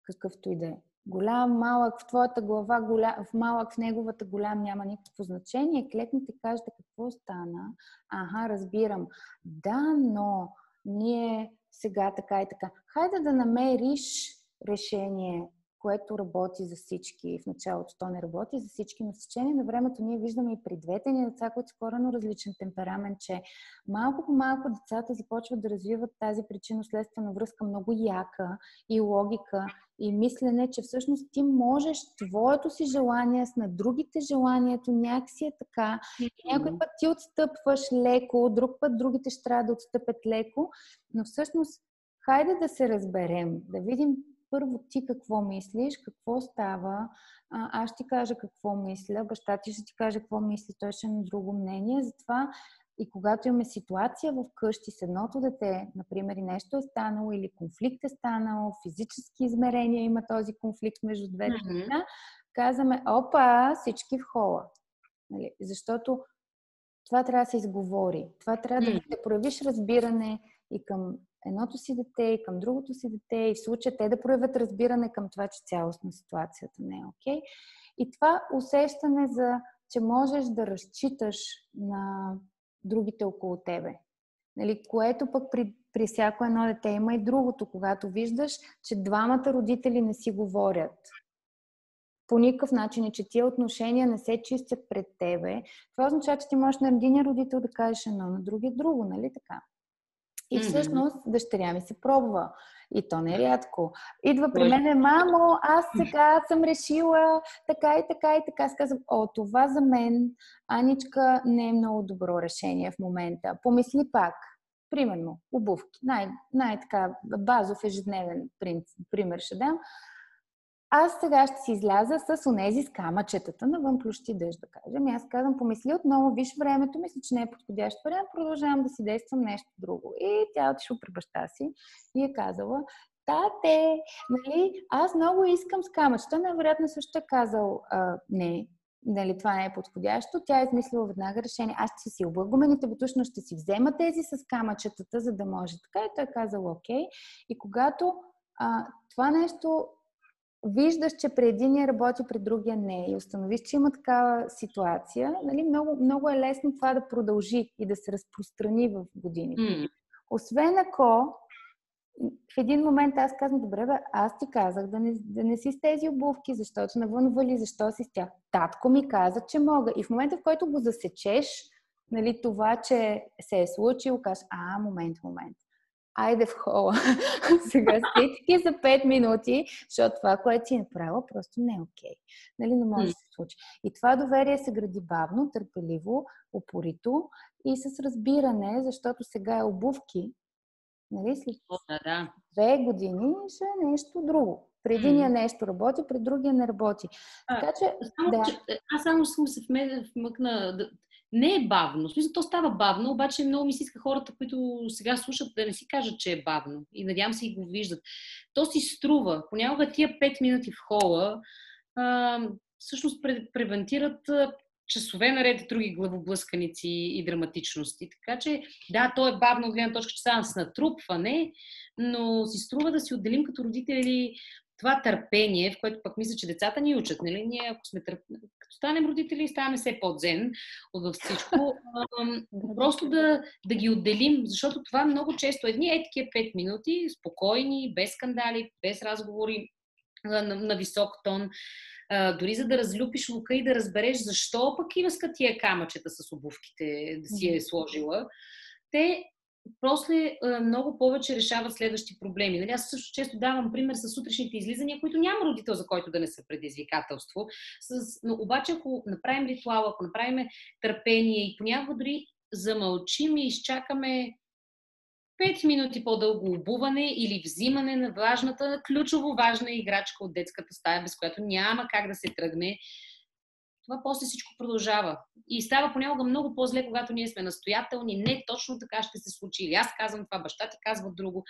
какъвто и да е, голям, малък, в твоята глава, голям, в малък, в неговата голям няма никакво значение, клекнете и кажете какво стана. Ага, разбирам. Да, но ние сега така и така. Хайде да намериш решение, което работи за всички. В началото то не работи за всички, но с течение на времето ние виждаме и при двете ни деца, които са корено различен темперамент, че малко по малко децата започват да развиват тази причинно-следствена връзка много яка и логика и мислене, че всъщност ти можеш твоето си желание с на другите желанието някакси е така. И някой път ти отстъпваш леко, друг път другите ще трябва да отстъпят леко, но всъщност хайде да се разберем, да видим първо ти какво мислиш, какво става, а, аз ще ти кажа какво мисля, баща ти ще ти каже какво мисли, той ще е на друго мнение. Затова и когато имаме ситуация в къщи с едното дете, например, и нещо е станало или конфликт е станал, физически измерения има този конфликт между двете mm-hmm. деца, казваме, опа, всички в хола. Нали? Защото това трябва да се изговори. Това трябва mm-hmm. да, да проявиш разбиране и към едното си дете и към другото си дете и в случая те да проявят разбиране към това, че цялостно ситуацията не е окей. Okay. И това усещане за, че можеш да разчиташ на другите около тебе. Нали, което пък при, при всяко едно дете има и другото, когато виждаш, че двамата родители не си говорят. По никакъв начин че тия отношения не се чистят пред тебе. Това означава, че ти можеш на един родител да кажеш едно, на другия друго, нали така? И всъщност дъщеря ми се пробва. И то не е рядко. Идва при мен, мамо, аз сега съм решила така и така и така. Аз казвам, о, това за мен, Аничка, не е много добро решение в момента. Помисли пак. Примерно, обувки. Най- най-така базов ежедневен пример ще дам. Аз сега ще си изляза с онези с камъчетата навън плющи дъжд, да кажем. И аз казвам, помисли отново, виж времето, мисля, че не е подходящ вариант, продължавам да си действам нещо друго. И тя отишла при баща си и е казала, тате, нали, аз много искам с камъчета. Невероятно също е казал, а, не, нали, това не е подходящо. Тя е измислила веднага решение. Аз ще си облагумените бутушно, ще си взема тези с камъчетата, за да може така. И той е казал, окей. И когато а, това нещо виждаш, че при единия работи, при другия не и установиш, че има такава ситуация, нали, много, много е лесно това да продължи и да се разпространи в годините. Mm. Освен ако в един момент аз казвам, добре, бе, аз ти казах да не, да не си с тези обувки, защото навън вали, защо си с тях. Татко ми каза, че мога. И в момента, в който го засечеш, нали, това, че се е случило, кажеш, а, момент, момент. Айде в хола. Сега стички за 5 минути, защото това, което си направила, просто не е окей. Okay. Нали, не може да се случи. И това доверие се гради бавно, търпеливо, упорито и с разбиране, защото сега е обувки, Нали? След да, да. две години ще е нещо друго. При единия нещо работи, при другия не работи. А, така че, само, да. че аз само съм се вмъкна. Да, не е бавно. В смисъл, то става бавно, обаче много ми се иска хората, които сега слушат, да не си кажат, че е бавно. И надявам се и го виждат. То си струва. Понякога тия 5 минути в хола а, всъщност превентират часове наред други главоблъсканици и драматичности. Така че, да, то е бавно от гледна точка, че става с натрупване, но си струва да си отделим като родители това търпение, в което пък мисля, че децата ни учат. Нали? Ние, ако сме търп... като станем родители, ставаме все по-дзен от всичко. просто да, да ги отделим, защото това много често едни е такива 5 минути, спокойни, без скандали, без разговори на, на висок тон а, дори за да разлюпиш лука и да разбереш защо пък има тия камъчета с обувките да си е сложила, те после много повече решават следващи проблеми. Нали, аз също често давам пример с сутрешните излизания, които няма родител, за който да не са предизвикателство. С, но обаче, ако направим ритуал, ако направим търпение и понякога дори замълчим и изчакаме 5 минути по-дълго обуване или взимане на важната, ключово важна играчка от детската стая, без която няма как да се тръгне. Това после всичко продължава. И става понякога много по-зле, когато ние сме настоятелни. Не точно така ще се случи. Или аз казвам това, баща ти казва друго.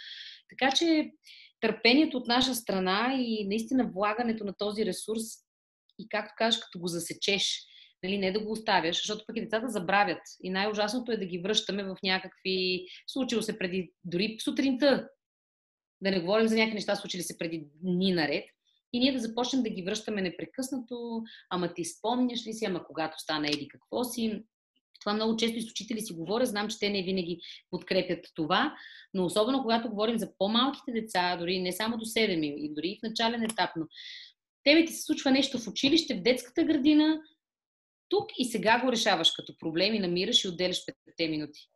Така че търпението от наша страна и наистина влагането на този ресурс и както кажеш, като го засечеш, нали, не да го оставяш, защото пък и децата забравят. И най-ужасното е да ги връщаме в някакви... Случило се преди, дори сутринта, да не говорим за някакви неща, случили се преди дни наред. И ние да започнем да ги връщаме непрекъснато, ама ти спомняш ли си, ама когато стана еди какво си. Това много често и с учители си говоря, знам, че те не винаги подкрепят това, но особено когато говорим за по-малките деца, дори не само до 7 и дори в начален етап, но тебе ти се случва нещо в училище, в детската градина, тук и сега го решаваш като проблем и намираш и отделяш 5 минути.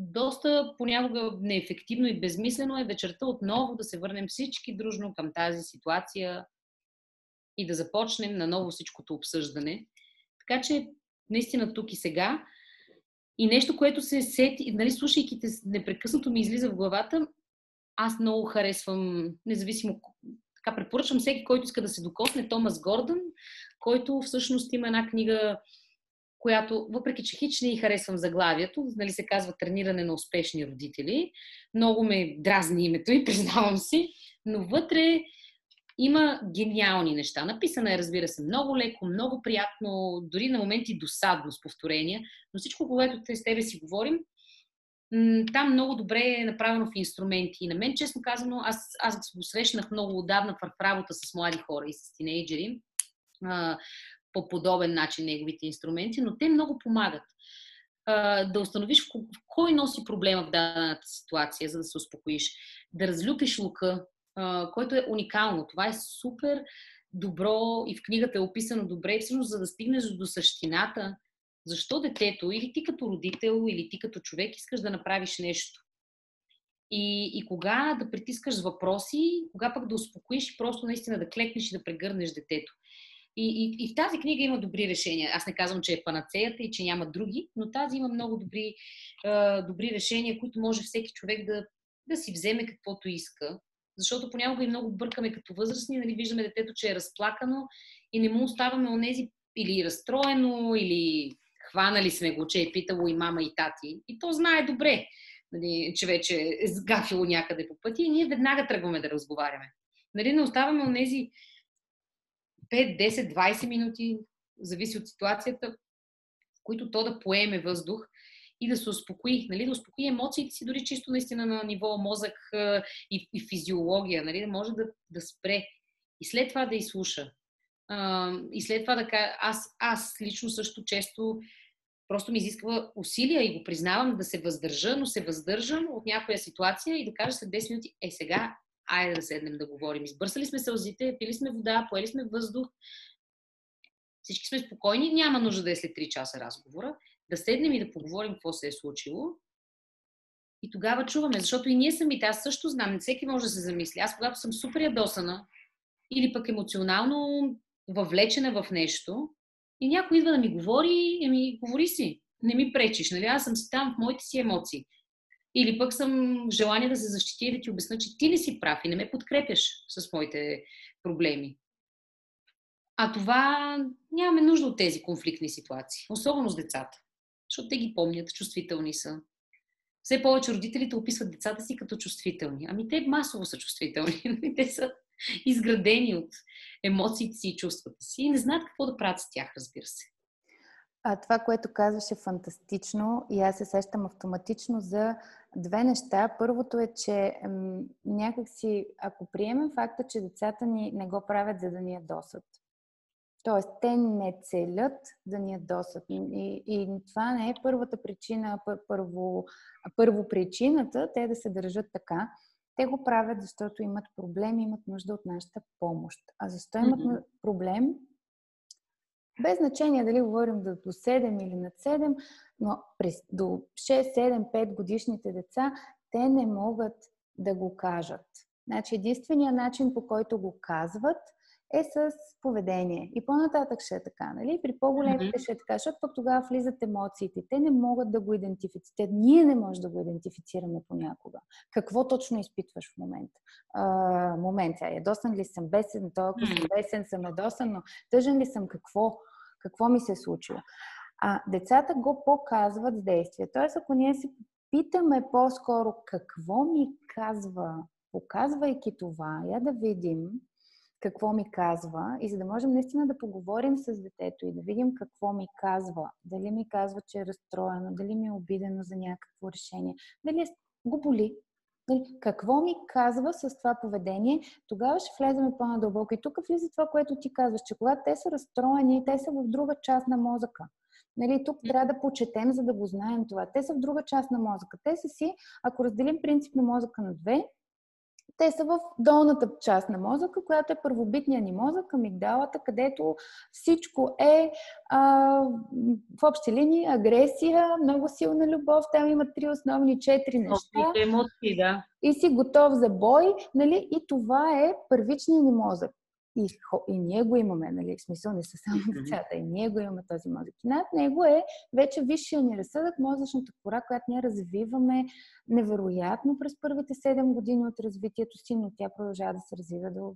Доста понякога неефективно и безмислено е вечерта отново да се върнем всички дружно към тази ситуация и да започнем наново всичкото обсъждане. Така че, наистина тук и сега. И нещо, което се сети, нали, слушайки те, непрекъснато ми излиза в главата, аз много харесвам, независимо, така препоръчвам всеки, който иска да се докосне, Томас Гордън, който всъщност има една книга, която, въпреки че хич не харесвам заглавието, нали се казва Трениране на успешни родители, много ме дразни името и признавам си, но вътре има гениални неща. Написана е, разбира се, много леко, много приятно, дори на моменти досадно с повторения, но всичко, което с тебе си говорим, там много добре е направено в инструменти. И на мен, честно казано, аз, аз го срещнах много отдавна в работа с млади хора и с тинейджери по подобен начин неговите инструменти, но те много помагат. Да установиш кой носи проблема в дадената ситуация, за да се успокоиш. Да разлюпиш лука, който е уникално. Това е супер добро и в книгата е описано добре, всъщност за да стигнеш до същината, защо детето, или ти като родител, или ти като човек искаш да направиш нещо. И, и кога да притискаш въпроси, кога пък да успокоиш и просто наистина да клекнеш и да прегърнеш детето. И, и, и в тази книга има добри решения. Аз не казвам, че е панацеята и че няма други, но тази има много добри, е, добри решения, които може всеки човек да, да си вземе каквото иска. Защото понякога и много бъркаме като възрастни, нали, виждаме детето, че е разплакано и не му оставаме онези или разстроено, или хванали сме го, че е питало и мама и тати. И то знае добре, нали, че вече е сгафило някъде по пъти и ние веднага тръгваме да разговаряме. Нали, не оставаме онези 5, 10, 20 минути, зависи от ситуацията, в които то да поеме въздух и да се успокои, нали, да успокои емоциите си, дори чисто наистина на ниво мозък и, и физиология, нали, да може да, да спре и след това да изслуша. и след това да кажа, аз, аз лично също често просто ми изисква усилия и го признавам да се въздържа, но се въздържам от някоя ситуация и да кажа след 10 минути, е сега, айде да седнем да говорим. Избърсали сме сълзите, пили сме вода, поели сме въздух, всички сме спокойни, няма нужда да е след 3 часа разговора, да седнем и да поговорим какво се е случило. И тогава чуваме, защото и ние самите, аз също знам, всеки може да се замисли. Аз когато съм супер ядосана или пък емоционално въвлечена в нещо, и някой идва да ми говори, еми, говори си, не ми пречиш, нали? Аз съм си там в моите си емоции. Или пък съм желание да се защити и да ти обясна, че ти не си прав и не ме подкрепяш с моите проблеми. А това нямаме нужда от тези конфликтни ситуации, особено с децата, защото те ги помнят, чувствителни са. Все повече родителите описват децата си като чувствителни. Ами те масово са чувствителни. Нали? те са изградени от емоциите си и чувствата си и не знаят какво да правят с тях, разбира се. А това, което казваш е фантастично и аз се сещам автоматично за две неща. Първото е, че м- някакси, ако приемем факта, че децата ни не го правят за да ни ядосат, Тоест, те не целят да ни ядосат. И, и това не е първата причина, първо, първо причината те да се държат така. Те го правят, защото имат проблем, имат нужда от нашата помощ. А защо имат mm-hmm. проблем? Без значение дали говорим до 7 или над 7, но през, до 6, 7, 5 годишните деца, те не могат да го кажат. Значи единственият начин по който го казват е с поведение. И по-нататък ще е така, нали? При по-големите mm-hmm. ще е така, защото пък тогава влизат емоциите. Те не могат да го идентифицират. Ние не можем да го идентифицираме понякога. Какво точно изпитваш в момента? А, момент, сега, ядосан ли съм, бесен, то ако съм бесен, съм ядосан, но тъжен ли съм, какво? Какво ми се е случило? А децата го показват с действие. Тоест, ако ние се питаме по-скоро какво ми казва, показвайки това, я да видим, какво ми казва и за да можем наистина да поговорим с детето и да видим какво ми казва. Дали ми казва, че е разстроено, дали ми е обидено за някакво решение, дали го боли, какво ми казва с това поведение, тогава ще влеземе по-надълбоко. И тук влиза това, което ти казваш, че когато те са разстроени, те са в друга част на мозъка. Нали, тук трябва да почетем, за да го знаем това. Те са в друга част на мозъка. Те са си, ако разделим принцип на мозъка на две, те са в долната част на мозъка, която е първобитния ни мозък, амигдалата, където всичко е а, в общи линии агресия, много силна любов. Там има три основни, четири неща. емоции, да. И си готов за бой, нали? И това е първичният ни мозък. И, и ние го имаме, нали? В смисъл не са само децата, и ние го имаме този мозък. И над него е вече висшия ни разсъдък, мозъчната кора, която ние развиваме невероятно през първите 7 години от развитието си, но тя продължава да се развива до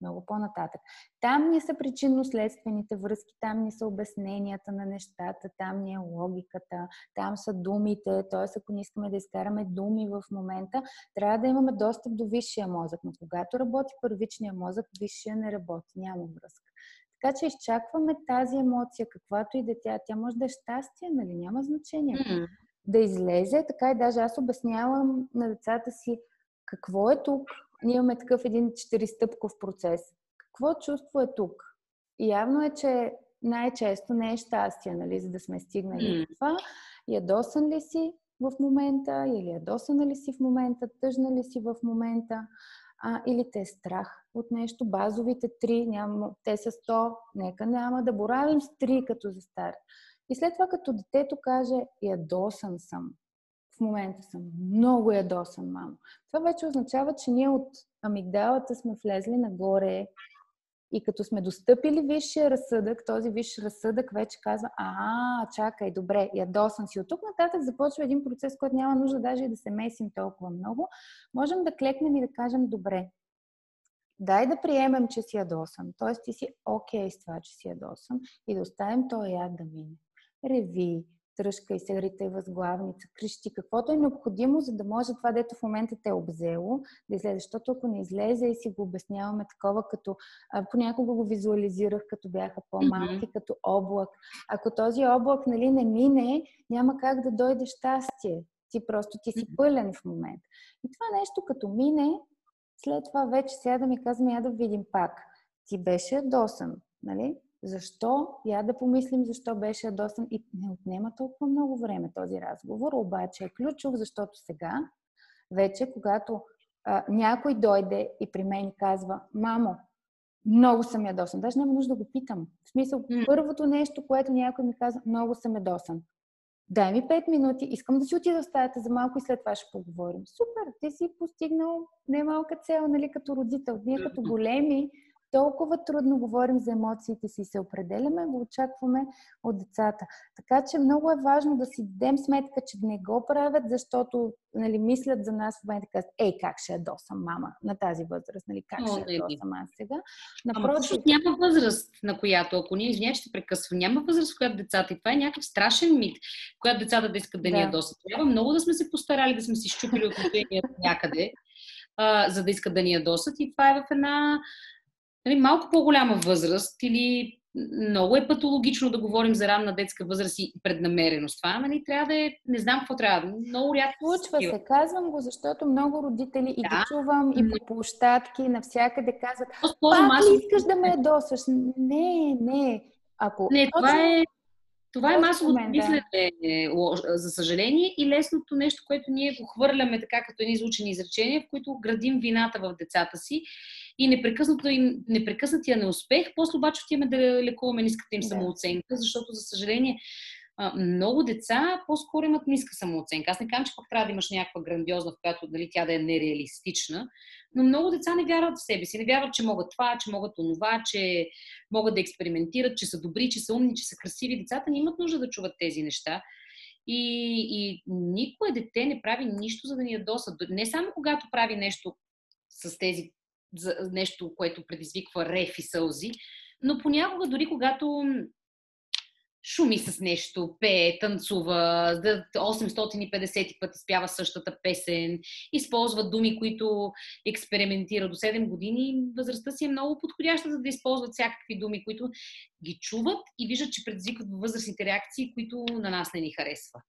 много по-нататък. Там ни са причинно-следствените връзки, там ни са обясненията на нещата, там ни е логиката, там са думите, т.е. ако не искаме да изкараме думи в момента, трябва да имаме достъп до висшия мозък. Но когато работи първичния мозък, висшия не работи, няма връзка. Така че изчакваме тази емоция, каквато и да тя. Тя може да е щастие, нали? Няма значение. Mm. Да излезе, така и даже аз обяснявам на децата си какво е тук, ние имаме такъв един четиристъпков процес. Какво чувство е тук? И явно е, че най-често не е щастие, нали, за да сме стигнали mm. това. Ядосан ли си в момента, или ядосана ли си в момента, тъжна ли си в момента, а, или те е страх от нещо. Базовите три, няма, те са 100, нека няма да боравим с три като за старт. И след това, като детето каже, ядосан съм, в момента съм много ядосан, мамо. Това вече означава, че ние от амигдалата сме влезли нагоре и като сме достъпили висшия разсъдък, този висш разсъдък вече казва, а, чакай, добре, ядосан си. От тук нататък започва един процес, който няма нужда даже и да се месим толкова много. Можем да клекнем и да кажем, добре, дай да приемем, че си ядосан. Тоест ти си окей okay с това, че си ядосан и да оставим този яд да мине. Реви, тръжка и се рита и възглавница, крещи, каквото е необходимо, за да може това, дето в момента те е обзело, да излезе. Защото ако не излезе и си го обясняваме такова, като а, понякога го визуализирах, като бяха по-малки, mm-hmm. като облак. Ако този облак нали, не мине, няма как да дойде щастие. Ти просто ти си пълен в момента. И това нещо като мине, след това вече сега да ми казвам, я да видим пак. Ти беше ядосан, нали? Защо? Я да помислим защо беше ядосан и не отнема толкова много време този разговор, обаче е ключов, защото сега, вече когато а, някой дойде и при мен казва, мамо, много съм ядосан. Даже няма нужда да го питам. В смисъл, mm. първото нещо, което някой ми казва, много съм ядосан. Дай ми 5 минути, искам да си отида в стаята за малко и след това ще поговорим. Супер, ти си постигнал немалка цел, нали, като родител. Ние като големи толкова трудно говорим за емоциите си и се определяме, го очакваме от децата. Така че много е важно да си дадем сметка, че не го правят, защото нали, мислят за нас в момента казват, ей, как ще ядосам мама на тази възраст, нали, как О, ще ядосам аз сега. Напротив... Ама няма възраст, на която, ако ние извиня, ще прекъсва, няма възраст, в която децата, и това е някакъв страшен мит, в която децата да искат да, да. ни ядосат. Трябва много да сме се постарали, да сме си щупили отношенията някъде, а, за да искат да ни ядосат и това е в една нали, малко по-голяма възраст или много е патологично да говорим за ранна детска възраст и преднамереност. Това, нали, трябва да е, не знам какво трябва, много рядко. Случва се, казвам го, защото много родители да. и ги чувам и по площадки, навсякъде казват, пак ли искаш да ме ядосваш? Не, не. Ако не, това е това е масово мислене, за съжаление, и лесното нещо, което ние го хвърляме така като едни изучени изречения, в които градим вината в децата си и непрекъснато им, непрекъснатия неуспех, после обаче отиваме да лекуваме ниската им да. самооценка, защото, за съжаление, много деца по-скоро имат ниска самооценка. Аз не казвам, че пък трябва да имаш някаква грандиозна, в която дали тя да е нереалистична, но много деца не вярват в себе си. Не вярват, че могат това, че могат онова, че могат да експериментират, че са добри, че са умни, че са красиви. Децата не имат нужда да чуват тези неща. И, и никое дете не прави нищо, за да ни ядосат. Не само когато прави нещо с тези за нещо, което предизвиква реф и сълзи, но понякога дори когато шуми с нещо, пее, танцува, 850 пъти спява същата песен, използва думи, които експериментира до 7 години, възрастта си е много подходяща, за да използват всякакви думи, които ги чуват и виждат, че предизвикват възрастните реакции, които на нас не ни харесва.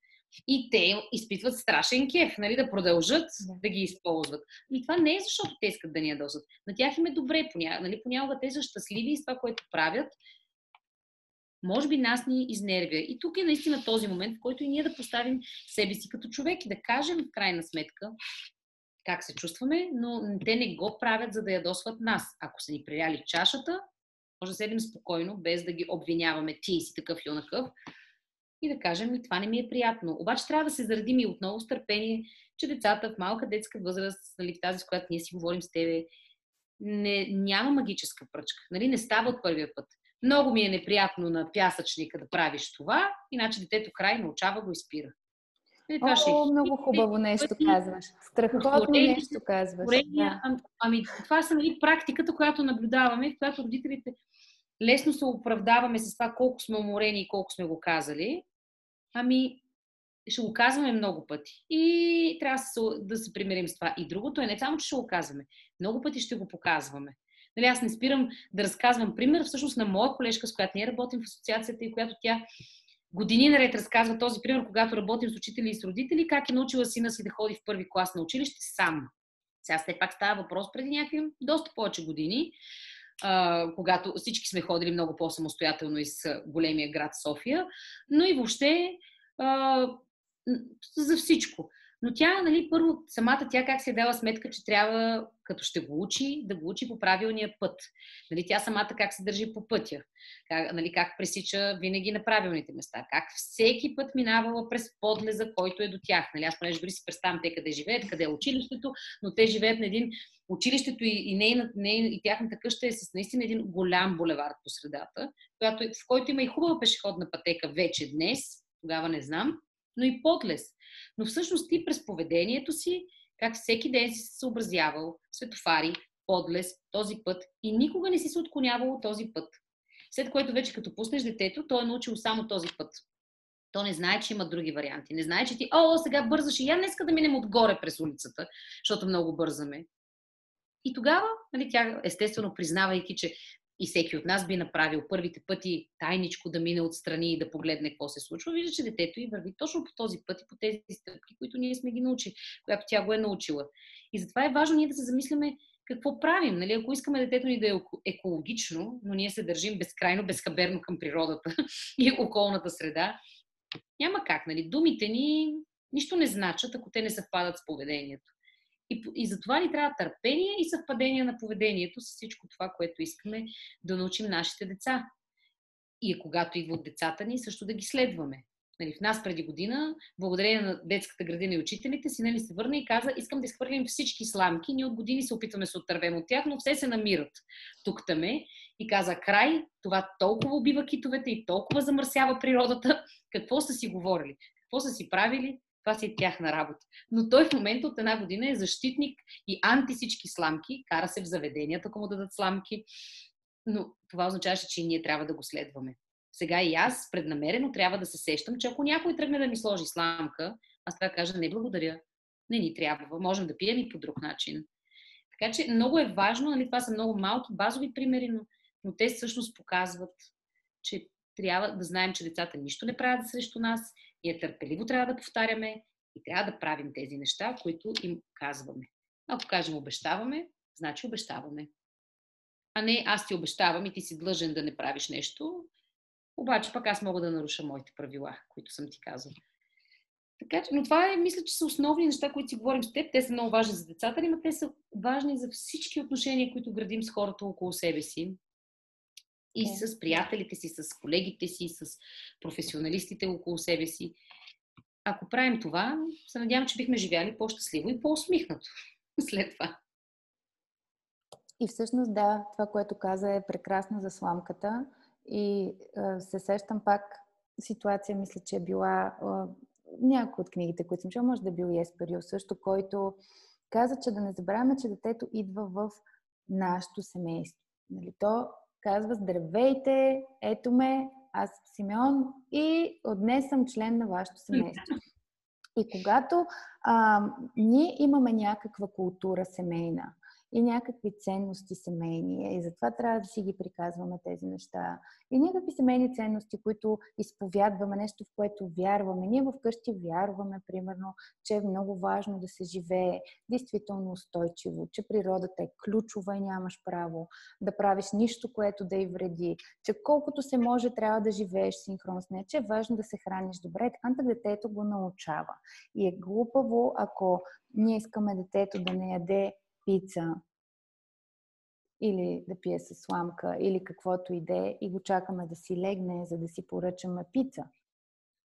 И те изпитват страшен кеф, нали, да продължат да, да ги използват. И това не е защото те искат да ни ядосат. На тях им е добре, понякога, нали, понякога те са щастливи с това, което правят. Може би нас ни изнервя. И тук е наистина този момент, в който и ние да поставим себе си като човек и да кажем в крайна сметка как се чувстваме, но те не го правят, за да ядосват нас. Ако са ни приляли чашата, може да седим спокойно, без да ги обвиняваме ти си такъв и онакъв, и да кажем, и това не ми е приятно. Обаче трябва да се зарадим и отново с търпение, че децата в малка детска възраст, нали, в тази, с която ние си говорим с тебе, не, няма магическа пръчка. Нали, не става от първия път. Много ми е неприятно на пясъчника да правиш това, иначе детето край научава го и спира. Нали, това О, ще... Е много хубаво нещо пъти, казваш. Страхотно нещо казваш. да. ами, това са нали, практиката, която наблюдаваме, в която родителите лесно се оправдаваме с това колко сме уморени и колко сме го казали, ами ще го казваме много пъти. И трябва да се, да се примирим с това. И другото е не само, че ще го казваме, много пъти ще го показваме. Нали, аз не спирам да разказвам пример, всъщност на моя колежка, с която ние работим в асоциацията и която тя години наред разказва този пример, когато работим с учители и с родители, как е научила сина си да ходи в първи клас на училище сам. Сега все пак става въпрос преди някакви доста повече години когато всички сме ходили много по-самостоятелно из големия град София, но и въобще за всичко. Но тя, нали, първо, самата тя как се е дала сметка, че трябва, като ще го учи, да го учи по правилния път. Нали, тя самата как се държи по пътя, как, нали, как пресича винаги на правилните места, как всеки път минавала през подлеза, който е до тях. Нали, аз понеже дори си представям те къде живеят, къде е училището, но те живеят на един училището и, и, нейна, нейна, и тяхната къща е с наистина един голям булевард по средата, която, в който има и хубава пешеходна пътека вече днес, тогава не знам, но и подлез. Но всъщност ти през поведението си, как всеки ден си се съобразявал, светофари, подлез, този път и никога не си се отклонявал от този път. След което вече като пуснеш детето, той е научил само този път. То не знае, че има други варианти. Не знае, че ти, о, сега бързаш и я днеска да минем отгоре през улицата, защото много бързаме. И тогава, нали, тя естествено признавайки, че и всеки от нас би направил първите пъти тайничко да мине отстрани и да погледне какво се случва, вижда, че детето и върви точно по този път и по тези стъпки, които ние сме ги научили, която тя го е научила. И затова е важно ние да се замисляме какво правим. Нали? Ако искаме детето ни да е екологично, но ние се държим безкрайно, безхаберно към природата и околната среда, няма как. Нали? Думите ни нищо не значат, ако те не съвпадат с поведението. И, и затова ни трябва търпение и съвпадение на поведението с всичко това, което искаме да научим нашите деца. И когато идват децата ни, също да ги следваме. Нали, в нас преди година, благодарение на детската градина и учителите, си нали, се върна и каза, искам да изхвърлим всички сламки. Ние от години се опитваме да се отървем от тях, но все се намират тук таме. И каза, край, това толкова убива китовете и толкова замърсява природата. Какво са си говорили? Какво са си правили? Това си е тяхна работа. Но той в момента от една година е защитник и анти всички сламки, кара се в заведенията, ако му дадат сламки. Но това означаваше, че и ние трябва да го следваме. Сега и аз преднамерено трябва да се сещам, че ако някой тръгне да ми сложи сламка, аз да кажа не благодаря, не ни трябва, можем да пием и по друг начин. Така че много е важно, нали, това са много малки базови примери, но, но те всъщност показват, че трябва да знаем, че децата нищо не правят срещу нас ние търпеливо трябва да повтаряме и трябва да правим тези неща, които им казваме. Ако кажем обещаваме, значи обещаваме. А не аз ти обещавам и ти си длъжен да не правиш нещо, обаче пък аз мога да наруша моите правила, които съм ти казал. Така че, но това е, мисля, че са основни неща, които си говорим с теб. Те са много важни за децата, но те са важни за всички отношения, които градим с хората около себе си и okay. с приятелите си, с колегите си, с професионалистите около себе си. Ако правим това, се надявам, че бихме живяли по-щастливо и по-усмихнато след това. И всъщност, да, това, което каза е прекрасно за сламката. И а, се сещам пак ситуация, мисля, че е била а, някои от книгите, които съм чела, може да е бил и Есперио също, който каза, че да не забравяме, че детето идва в нашето семейство. Нали, то казва здравейте, ето ме, аз съм Симеон и от днес съм член на вашето семейство. И когато а, ние имаме някаква култура семейна, и някакви ценности семейни. И затова трябва да си ги приказваме тези неща. И някакви семейни ценности, които изповядваме, нещо, в което вярваме. Ние вкъщи вярваме, примерно, че е много важно да се живее действително устойчиво, че природата е ключова и нямаш право да правиш нищо, което да й вреди, че колкото се може трябва да живееш синхрон с нея, че е важно да се храниш добре. Така детето го научава. И е глупаво, ако ние искаме детето да не яде пица или да пие с сламка или каквото иде и го чакаме да си легне, за да си поръчаме пица.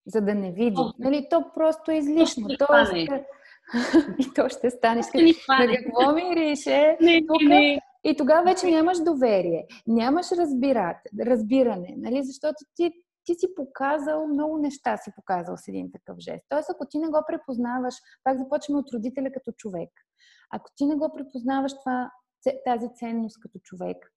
За да не види. О, нали, то просто е излишно. То, то ще... и то ще стане. Ще... На какво мирише? Не, Тук... не. И тогава вече нямаш доверие, нямаш разбират, разбиране, нали? защото ти, ти си показал много неща, си показал с един такъв жест. Тоест, ако ти не го препознаваш, пак започваме от родителя като човек. Ако ти не го препознаваш това, тази ценност като човек,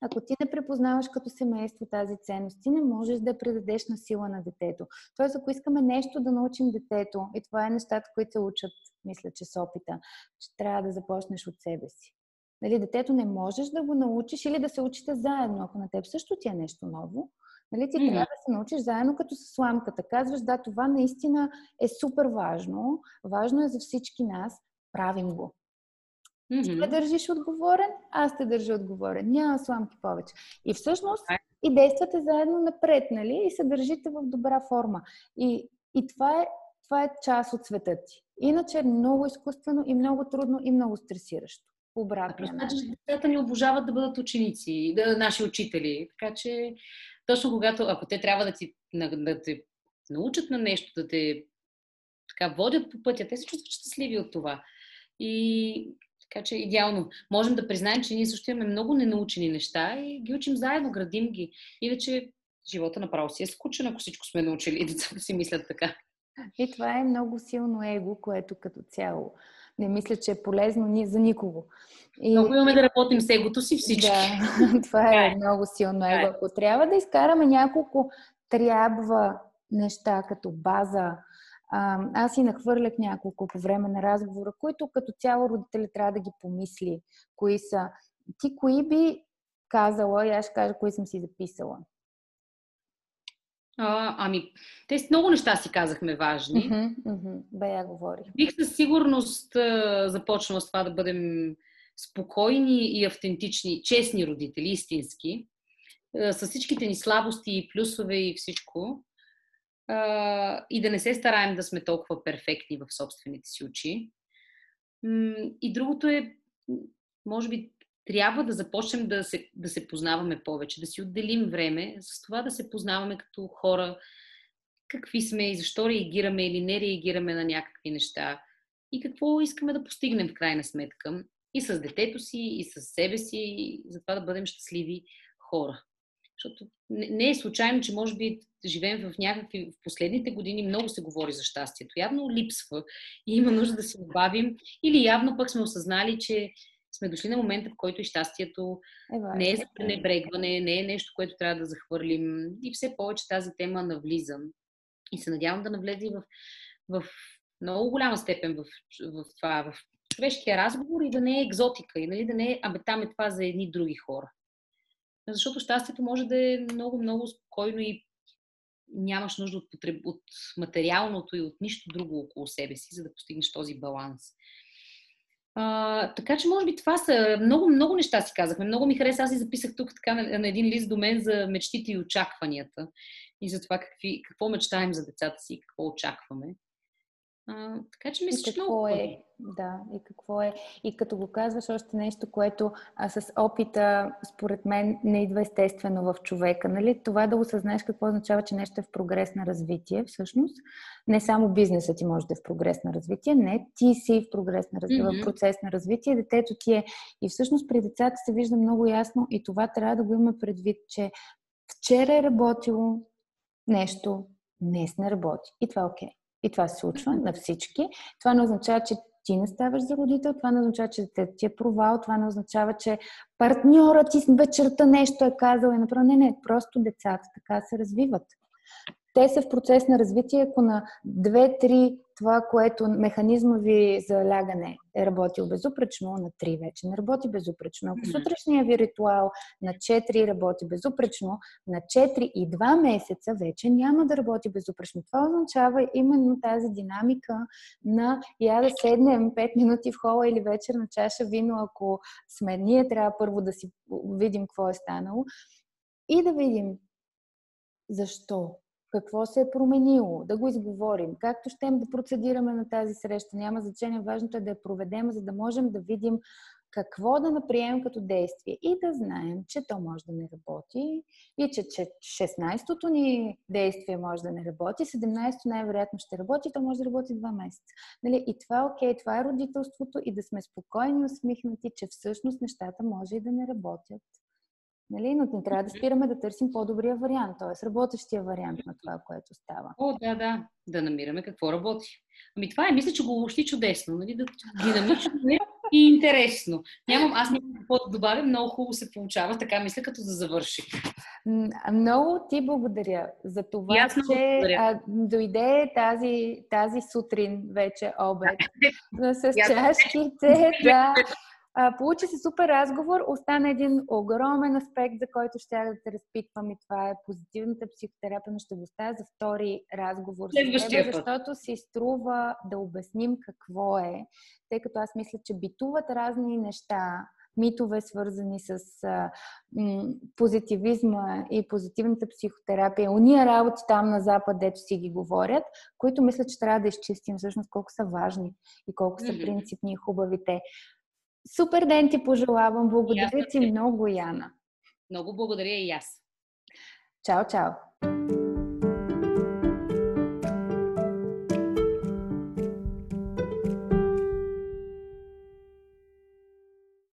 ако ти не препознаваш като семейство тази ценност, ти не можеш да предадеш на сила на детето. Тоест, ако искаме нещо да научим детето, и това е нещата, които се учат, мисля, че с опита, че трябва да започнеш от себе си. Нали, детето не можеш да го научиш или да се учите заедно, ако на теб също ти е нещо ново. Нали, ти mm-hmm. трябва да се научиш заедно като с сламката. Казваш, да, това наистина е супер важно. Важно е за всички нас правим го. Mm-hmm. Ти ме държиш отговорен, аз те държа отговорен. Няма сламки повече. И всъщност и действате заедно напред, нали? И се държите в добра форма. И, и това, е, това е част от света ти. Иначе е много изкуствено и много трудно и много стресиращо. Обратно. начин. Децата ни обожават да бъдат ученици, да, наши учители. Така че, точно когато, ако те трябва да ти, да те научат на нещо, да те така водят по пътя, те се чувстват щастливи от това. И така че идеално. Можем да признаем, че ние също имаме много ненаучени неща и ги учим заедно, градим ги. Иначе живота направо си е скучен, ако всичко сме научили и децата си мислят така. И това е много силно его, което като цяло не мисля, че е полезно ни за никого. И... Много имаме да работим с егото си всички. Да, това е, е много силно его. Е. Ако трябва да изкараме няколко трябва неща като база. Аз си нахвърлях няколко по време на разговора, които като цяло родители трябва да ги помисли. Кои са? Ти кои би казала, и аз ще кажа кои съм си записала. А, ами, те с много неща си казахме важни. Бе, я говори. Бих със сигурност а, започнала с това да бъдем спокойни и автентични, честни родители, истински, а, с всичките ни слабости и плюсове и всичко. И да не се стараем да сме толкова перфектни в собствените си очи. И другото е, може би, трябва да започнем да се, да се познаваме повече, да си отделим време с това да се познаваме като хора, какви сме и защо реагираме или не реагираме на някакви неща и какво искаме да постигнем в крайна сметка и с детето си, и с себе си, за това да бъдем щастливи хора. Защото не е случайно, че може би живеем в някакви... В последните години много се говори за щастието. Явно липсва и има нужда да се добавим. Или явно пък сме осъзнали, че сме дошли на момента, в който и щастието е не е за пренебрегване, не е нещо, което трябва да захвърлим. И все повече тази тема навлиза. И се надявам да навлезе в, в много голяма степен в, в това, в човешкия разговор и да не е екзотика, и нали, да не е, абе там е това за едни други хора. Защото щастието може да е много, много спокойно и нямаш нужда от, потреб... от материалното и от нищо друго около себе си, за да постигнеш този баланс. А, така че, може би, това са много, много неща си казахме. Много ми хареса. Аз си записах тук така на, на един лист до мен за мечтите и очакванията. И за това какви, какво мечтаем за децата си и какво очакваме. А, така че мисля, че много е, да, и какво е. И като го казваш още нещо, което а, с опита, според мен, не идва естествено в човека. Нали? Това да осъзнаеш какво означава, че нещо е в прогрес на развитие, всъщност. Не само бизнесът ти може да е в прогрес на развитие, не, ти си в, прогрес на развитие, mm-hmm. в процес на развитие, детето ти е. И всъщност при децата се вижда много ясно и това трябва да го има предвид, че вчера е работило нещо, днес не работи. И това е окей. Okay. И това се случва на всички. Това не означава, че ти не ставаш за родител, това не означава, че детето ти е провал, това не означава, че партньорът ти вечерта нещо е казал и направо. Не, не, просто децата така се развиват те са в процес на развитие, ако на 2-3 това, което механизма ви за лягане е работил безупречно, на 3 вече не работи безупречно. Ако сутрешния ви ритуал на 4 работи безупречно, на 4 и 2 месеца вече няма да работи безупречно. Това означава именно тази динамика на я да седнем 5 минути в хола или вечер на чаша вино, ако сме ние, трябва първо да си видим какво е станало и да видим защо какво се е променило, да го изговорим, както щем да процедираме на тази среща, няма значение, важното е да я проведем, за да можем да видим какво да наприемем като действие и да знаем, че то може да не работи и че, че 16-то ни действие може да не работи, 17-то най-вероятно ще работи, то може да работи 2 месеца. Нали? И това е окей, това е родителството и да сме спокойни, усмихнати, че всъщност нещата може и да не работят. Нали? Но не трябва да спираме да търсим по-добрия вариант, т.е. работещия вариант на това, което става. О, да, да. Да намираме какво работи. Ами това е, мисля, че го въобще чудесно. Нали? Да, динамично е и интересно. Нямам, аз нямам какво да добавя, много хубаво се получава, така мисля, като да завърши. Много ти благодаря за това, Ясно че а, дойде тази, тази сутрин, вече обед, с чашките, да, а, получи се супер разговор, остана един огромен аспект, за който ще да те разпитвам и това е позитивната психотерапия, но ще го оставя за втори разговор с тебе, защото си струва да обясним какво е, тъй като аз мисля, че битуват разни неща, митове, свързани с а, м, позитивизма и позитивната психотерапия, уния работи там на Запад, дето си ги говорят, които мисля, че трябва да изчистим всъщност колко са важни и колко са принципни и хубавите. Супер ден ти пожелавам. Благодаря ти много, Яна. Много благодаря и аз. Чао, чао.